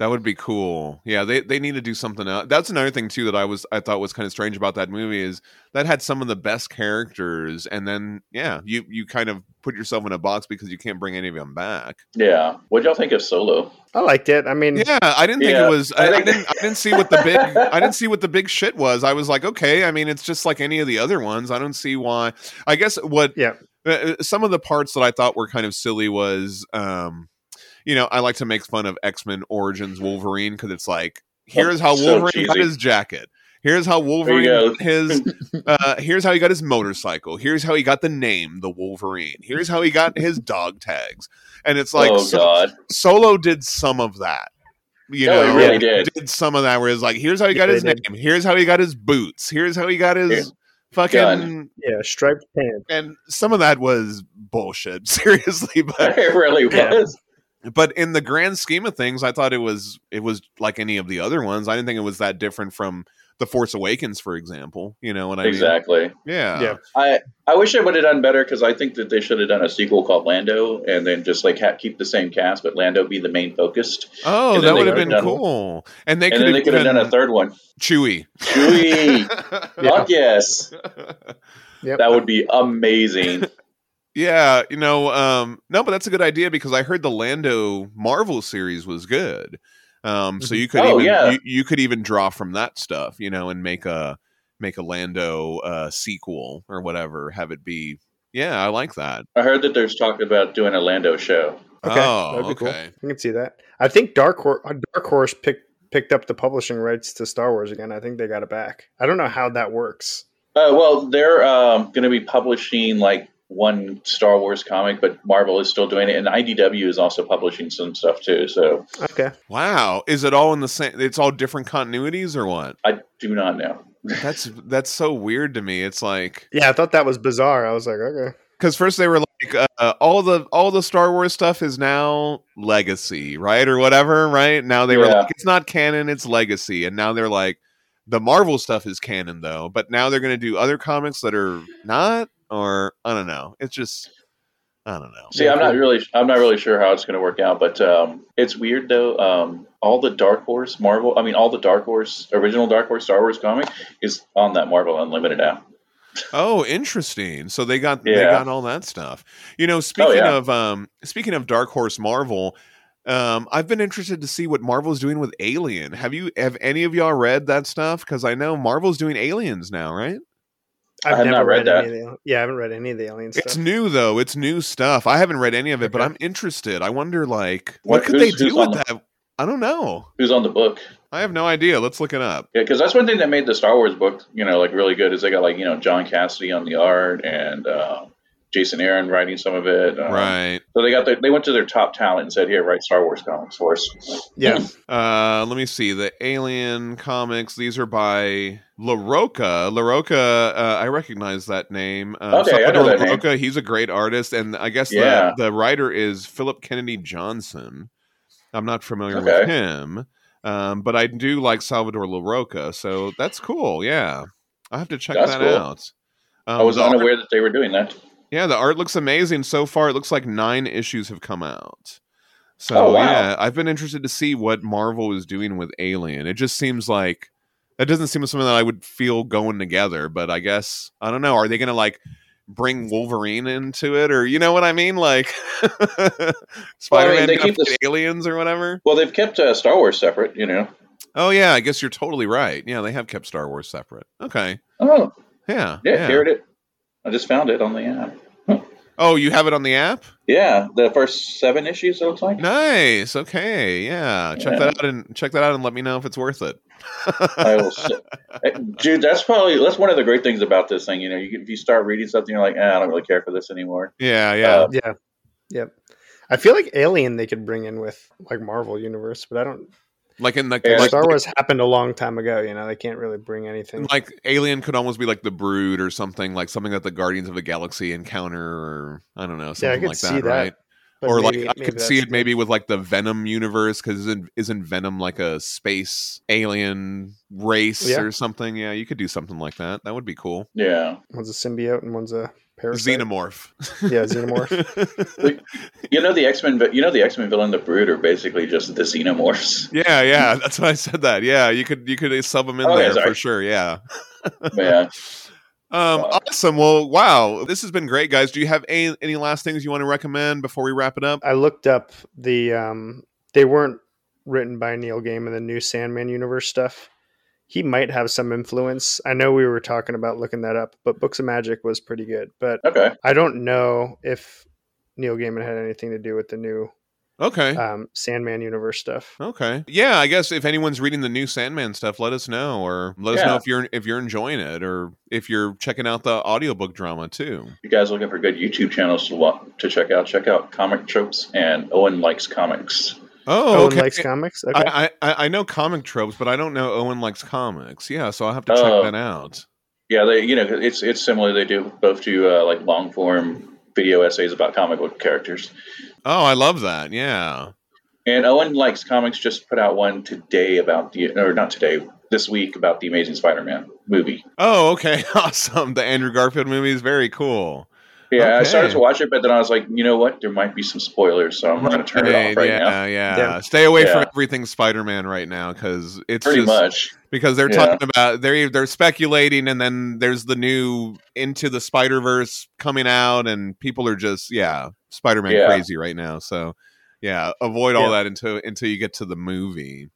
There. that would be cool. Yeah, they they need to do something else. That's another thing too that I was I thought was kind of strange about that movie is that had some of the best characters, and then yeah, you you kind of put yourself in a box because you can't bring any of them back. Yeah. What'd y'all think of Solo? I liked it. I mean, Yeah, I didn't think Yeah, it was. I, I I didn't. I didn't see what the big. I didn't see what the big shit was. I was like, okay. I mean, it's just like any of the other ones. I don't see why. I guess what. Yeah. uh, some of the parts that I thought were kind of silly was, um, you know, I like to make fun of X Men Origins Wolverine because it's like, here's how so Wolverine got his jacket. Here's how Wolverine his. Uh, here's how he got his motorcycle. Here's how he got the name, the Wolverine. Here's how he got his dog tags. And it's like, oh so- God. Solo did some of that. You No, know, he really did. some of that where it's like, here's how he got Yeah, his they name, did. here's how he got his boots, here's how he got his Here. fucking Gun. yeah, striped pants. and some of that was bullshit, seriously. But it really Yeah. was. But in the grand scheme of things, I thought it was it was like any of the other ones. I didn't think it was that different from The Force Awakens, for example. You know what I mean? Exactly. Yeah. Yeah. I I wish they would have done better because I think that they should have done a sequel called Lando and then just like ha- keep the same cast, but Lando be the main focused. Oh, that would have been done- cool. And they could then they have could have done a third one. Chewy, Chewie. Fuck yes. Yep. That would be amazing. Yeah, you know, um, no, but that's a good idea because I heard the Lando Marvel series was good. Um, so you could Oh, even yeah. you, you could even draw from that stuff, you know, and make a make a Lando uh, sequel or whatever. Have it be. Yeah, I like that. I heard that there's talk about doing a Lando show. Okay, oh, that'd be cool. okay. I can see that. I think Dark Horse, Dark Horse picked picked up the publishing rights to Star Wars again. I think they got it back. I don't know how that works. Uh, well, they're um, going to be publishing like one Star Wars comic, but Marvel is still doing it, and IDW is also publishing some stuff too. So Okay, Wow, is it all in the same? It's all different continuities or what? I do not know. That's that's so weird to me. It's like yeah, I thought that was bizarre. I was like, okay, because first they were like uh, all the all the Star Wars stuff is now legacy, right, or whatever, right? Now they were like it's not canon, it's legacy, and now they're like the Marvel stuff is canon though, but now they're going to do other comics that are not, or I don't know. It's just I don't know. See, I'm not really, I'm not really sure how it's going to work out, but um, it's weird though. Um, all the Dark Horse Marvel, I mean, all the Dark Horse original Dark Horse Star Wars comic is on that Marvel Unlimited app. Oh, interesting. So they got they got all that stuff. You know, speaking yeah. of um speaking of Dark Horse Marvel, um I've been interested to see what Marvel's doing with Alien. Have you have any of y'all read that stuff cuz I know Marvel's doing Aliens now, right? I've have never not read any of the. Yeah, I haven't read any of the alien It's stuff. new though. It's new stuff. I haven't read any of it, but I'm interested. I wonder like what, What- could they who's- who's do on with that? I don't know. Who's on the book? I have no idea. Let's look it up. Yeah, because that's one thing that made the Star Wars book, you know, like really good is they got like you know John Cassaday on the art and uh, Jason Aaron writing some of it. Uh, Right. So they got their, they went to their top talent and said, "Here, write Star Wars comics for us." Yeah, Uh, let me see the Alien comics. These are by Larroca. Larroca, uh, I recognize that name. Uh, Okay, I know Salvador that name. He's a great artist, and I guess Yeah. the the writer is Philip Kennedy Johnson. I'm not familiar Okay. with him, um, but I do like Salvador Larroca, so that's cool. Yeah, I have to check That's that cool. out. Um, I was the art- unaware that they were doing that. Yeah, the art looks amazing so far. It looks like nine issues have come out. So Oh, wow. yeah, I've been interested to see what Marvel is doing with Alien. It just seems like that doesn't seem something that I would feel going together. But I guess I don't know. Are they going to like bring Wolverine into it, or you know what I mean? Like Spider-Man keep fight this- aliens or whatever. Well, they've kept uh, Star Wars separate, you know. Oh yeah, I guess you're totally right. Yeah, they have kept Star Wars separate. Okay. Oh, Yeah. yeah, here it is. I just found it on the app. Oh, you have it on the app? Yeah, the first seven issues. It looks like. Nice. Okay. Yeah. Check Yeah. that out and check that out and let me know if it's worth it. I will. Dude, that's probably that's one of the great things about this thing. You know, you, if you start reading something, you're like, eh, I don't really care for this anymore. yeah. Yeah. Uh, yeah, yep. I feel like Alien they could bring in with like Marvel universe, but I don't. Like in the Yeah, like, Star Wars happened a long time ago. You know, they can't really bring anything. like Alien could almost be like the Brood or something like something that the Guardians of the Galaxy encounter or I don't know yeah, I something could like see that, that. right? or maybe- like I could see that's it maybe with like the Venom universe because isn't, isn't Venom like a space alien race Yeah. or something? Yeah, you could do something like that. That would be cool. Yeah, One's a symbiote and one's a parasite. Xenomorph. Yeah, xenomorph. you know the X Men. but You know the X Men villain, the Brood, are basically just the xenomorphs. Yeah, yeah, that's why I said that. Yeah, you could you could sub them in Oh, there sorry. for sure. Yeah. yeah. Um, Wow. awesome. Well, wow, this has been great, guys. Do you have any any last things you want to recommend before we wrap it up? I looked up the um they weren't written by Neil Gaiman the new Sandman universe stuff. He might have some influence. I know we were talking about looking that up, but Books of Magic was pretty good. But Okay. I don't know if Neil Gaiman had anything to do with the new Okay. um, Sandman universe stuff. Okay. Yeah, I guess if anyone's reading the new Sandman stuff, let us know or let us know if you're if you're enjoying it or if you're checking out the audiobook drama too. You guys looking for good YouTube channels to watch, to check out? Check out Comic Tropes and Owen Likes Comics. Oh, Owen okay. likes comics. Okay. I, I I know comic tropes, but I don't know Owen likes comics. Yeah, so I'll have to check Oh. that out. Yeah, they you know it's it's similar. They do both do uh, like long form video essays about comic book characters. Oh, I love that. Yeah. And Owen Likes Comics just put out one today about the or not today this week about the Amazing Spider-Man movie. Oh, okay. Awesome. The Andrew Garfield movie is very cool. Yeah, I started to watch it, but then I was like, you know what? There might be some spoilers, so I'm going to turn it off right yeah, now. yeah, Yeah. Stay away from everything Spider-Man right now because it's Pretty just much. because they're Yeah. talking about they're they're speculating, and then there's the new Into the Spider Verse coming out, and people are just yeah, Spider-Man Yeah. crazy right now. So yeah, avoid all Yeah. that until until you get to the movie.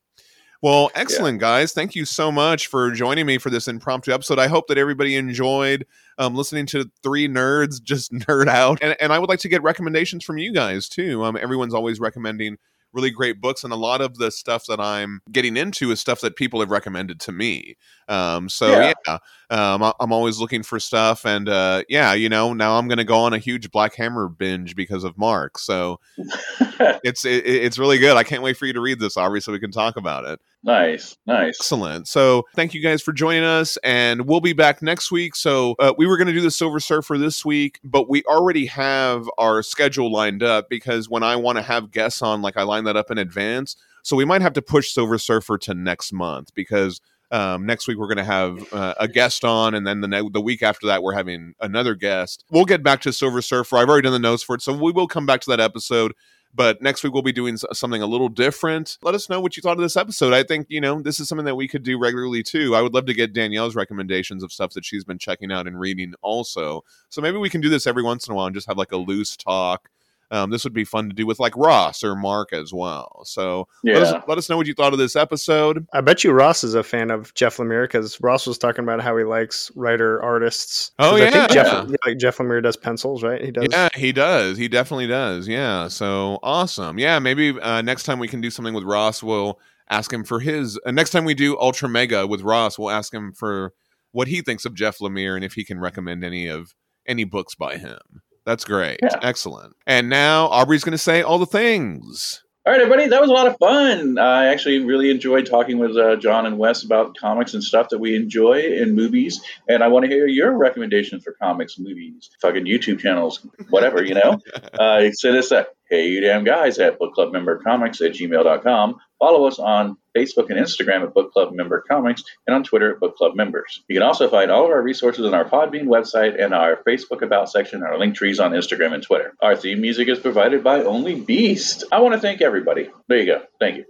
Well, excellent, yeah. guys. Thank you so much for joining me for this impromptu episode. I hope that everybody enjoyed um, listening to three nerds just nerd out. And, and I would like to get recommendations from you guys, too. Um, everyone's always recommending really great books, and a lot of the stuff that I'm getting into is stuff that people have recommended to me. Um, so yeah, yeah um, I'm always looking for stuff, and uh, yeah, you know, now I'm going to go on a huge Black Hammer binge because of Mark. So it's it, it's really good. I can't wait for you to read this, Aubrey, so we can talk about it. Nice, nice, excellent. So thank you guys for joining us, and we'll be back next week. So uh, we were going to do the Silver Surfer this week, but we already have our schedule lined up because when I want to have guests on, like I line that up in advance. So we might have to push Silver Surfer to next month because um, next week we're going to have uh, a guest on, and then the ne- the week after that we're having another guest. We'll get back to Silver Surfer. I've already done the notes for it, so we will come back to that episode. But next week we'll be doing something a little different. Let us know what you thought of this episode. I think you know this is something that we could do regularly too. I would love to get Danielle's recommendations of stuff that she's been checking out and reading also. So maybe we can do this every once in a while and just have like a loose talk um, this would be fun to do with like Ross or Mark as well. So yeah. let, us, let us know what you thought of this episode. I bet you Ross is a fan of Jeff Lemire because Ross was talking about how he likes writer artists. Oh yeah, I think Jeff, yeah. like Jeff Lemire does pencils, right? He does. Yeah, he does. He definitely does. Yeah. So awesome. Yeah, maybe uh, next time we can do something with Ross. We'll ask him for his. Uh, next time we do Ultra Mega with Ross, we'll ask him for what he thinks of Jeff Lemire and if he can recommend any of any books by him. That's great. Yeah. Excellent. And now Aubrey's going to say all the things. All right, everybody, that was a lot of fun. I actually really enjoyed talking with uh, John and Wes about comics and stuff that we enjoy in movies. And I want to hear your recommendations for comics, movies, fucking YouTube channels, whatever, you know. uh, send us a hey, you damn guys at bookclubmembercomics at gmail.com. Follow us on Facebook and Instagram at Book Club Member Comics, and on Twitter at Book Club Members. You can also find all of our resources on our Podbean website and our Facebook About section, and our link trees on Instagram and Twitter. Our theme music is provided by Only Beast. I want to thank everybody. There you go. Thank you.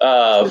Uh,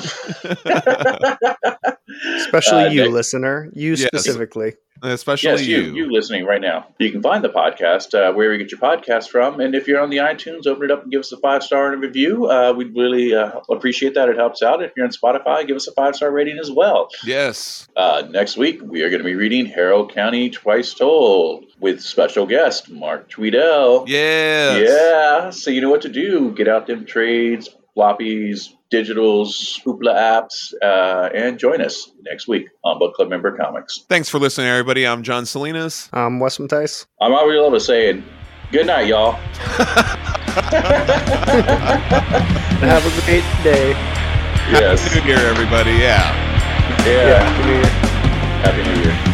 Especially uh, you, next, listener. You yes. specifically especially yes, you. you. you listening right now. You can find the podcast uh, wherever you get your podcast from, and if you're on the iTunes, open it up and give us a five star and a review. Uh, we'd really uh, appreciate that. It helps out. If you're on Spotify, give us a five star rating as well. Yes. Uh, next week we are going to be reading Harrow County Twice Told with special guest Mark Tweedell. Yeah. Yeah. So you know what to do. Get out them trades, floppies, digitals, Hoopla apps, uh, and join us next week on Book Club Member Comics. Thanks for listening, everybody. I'm John Salinas. I'm Wes Matthijs. I'm Aubrey Lova saying good night, y'all. Have a great day. Yes. Happy New Year, everybody. Yeah. Yeah. yeah. Happy New Year. Happy New Year.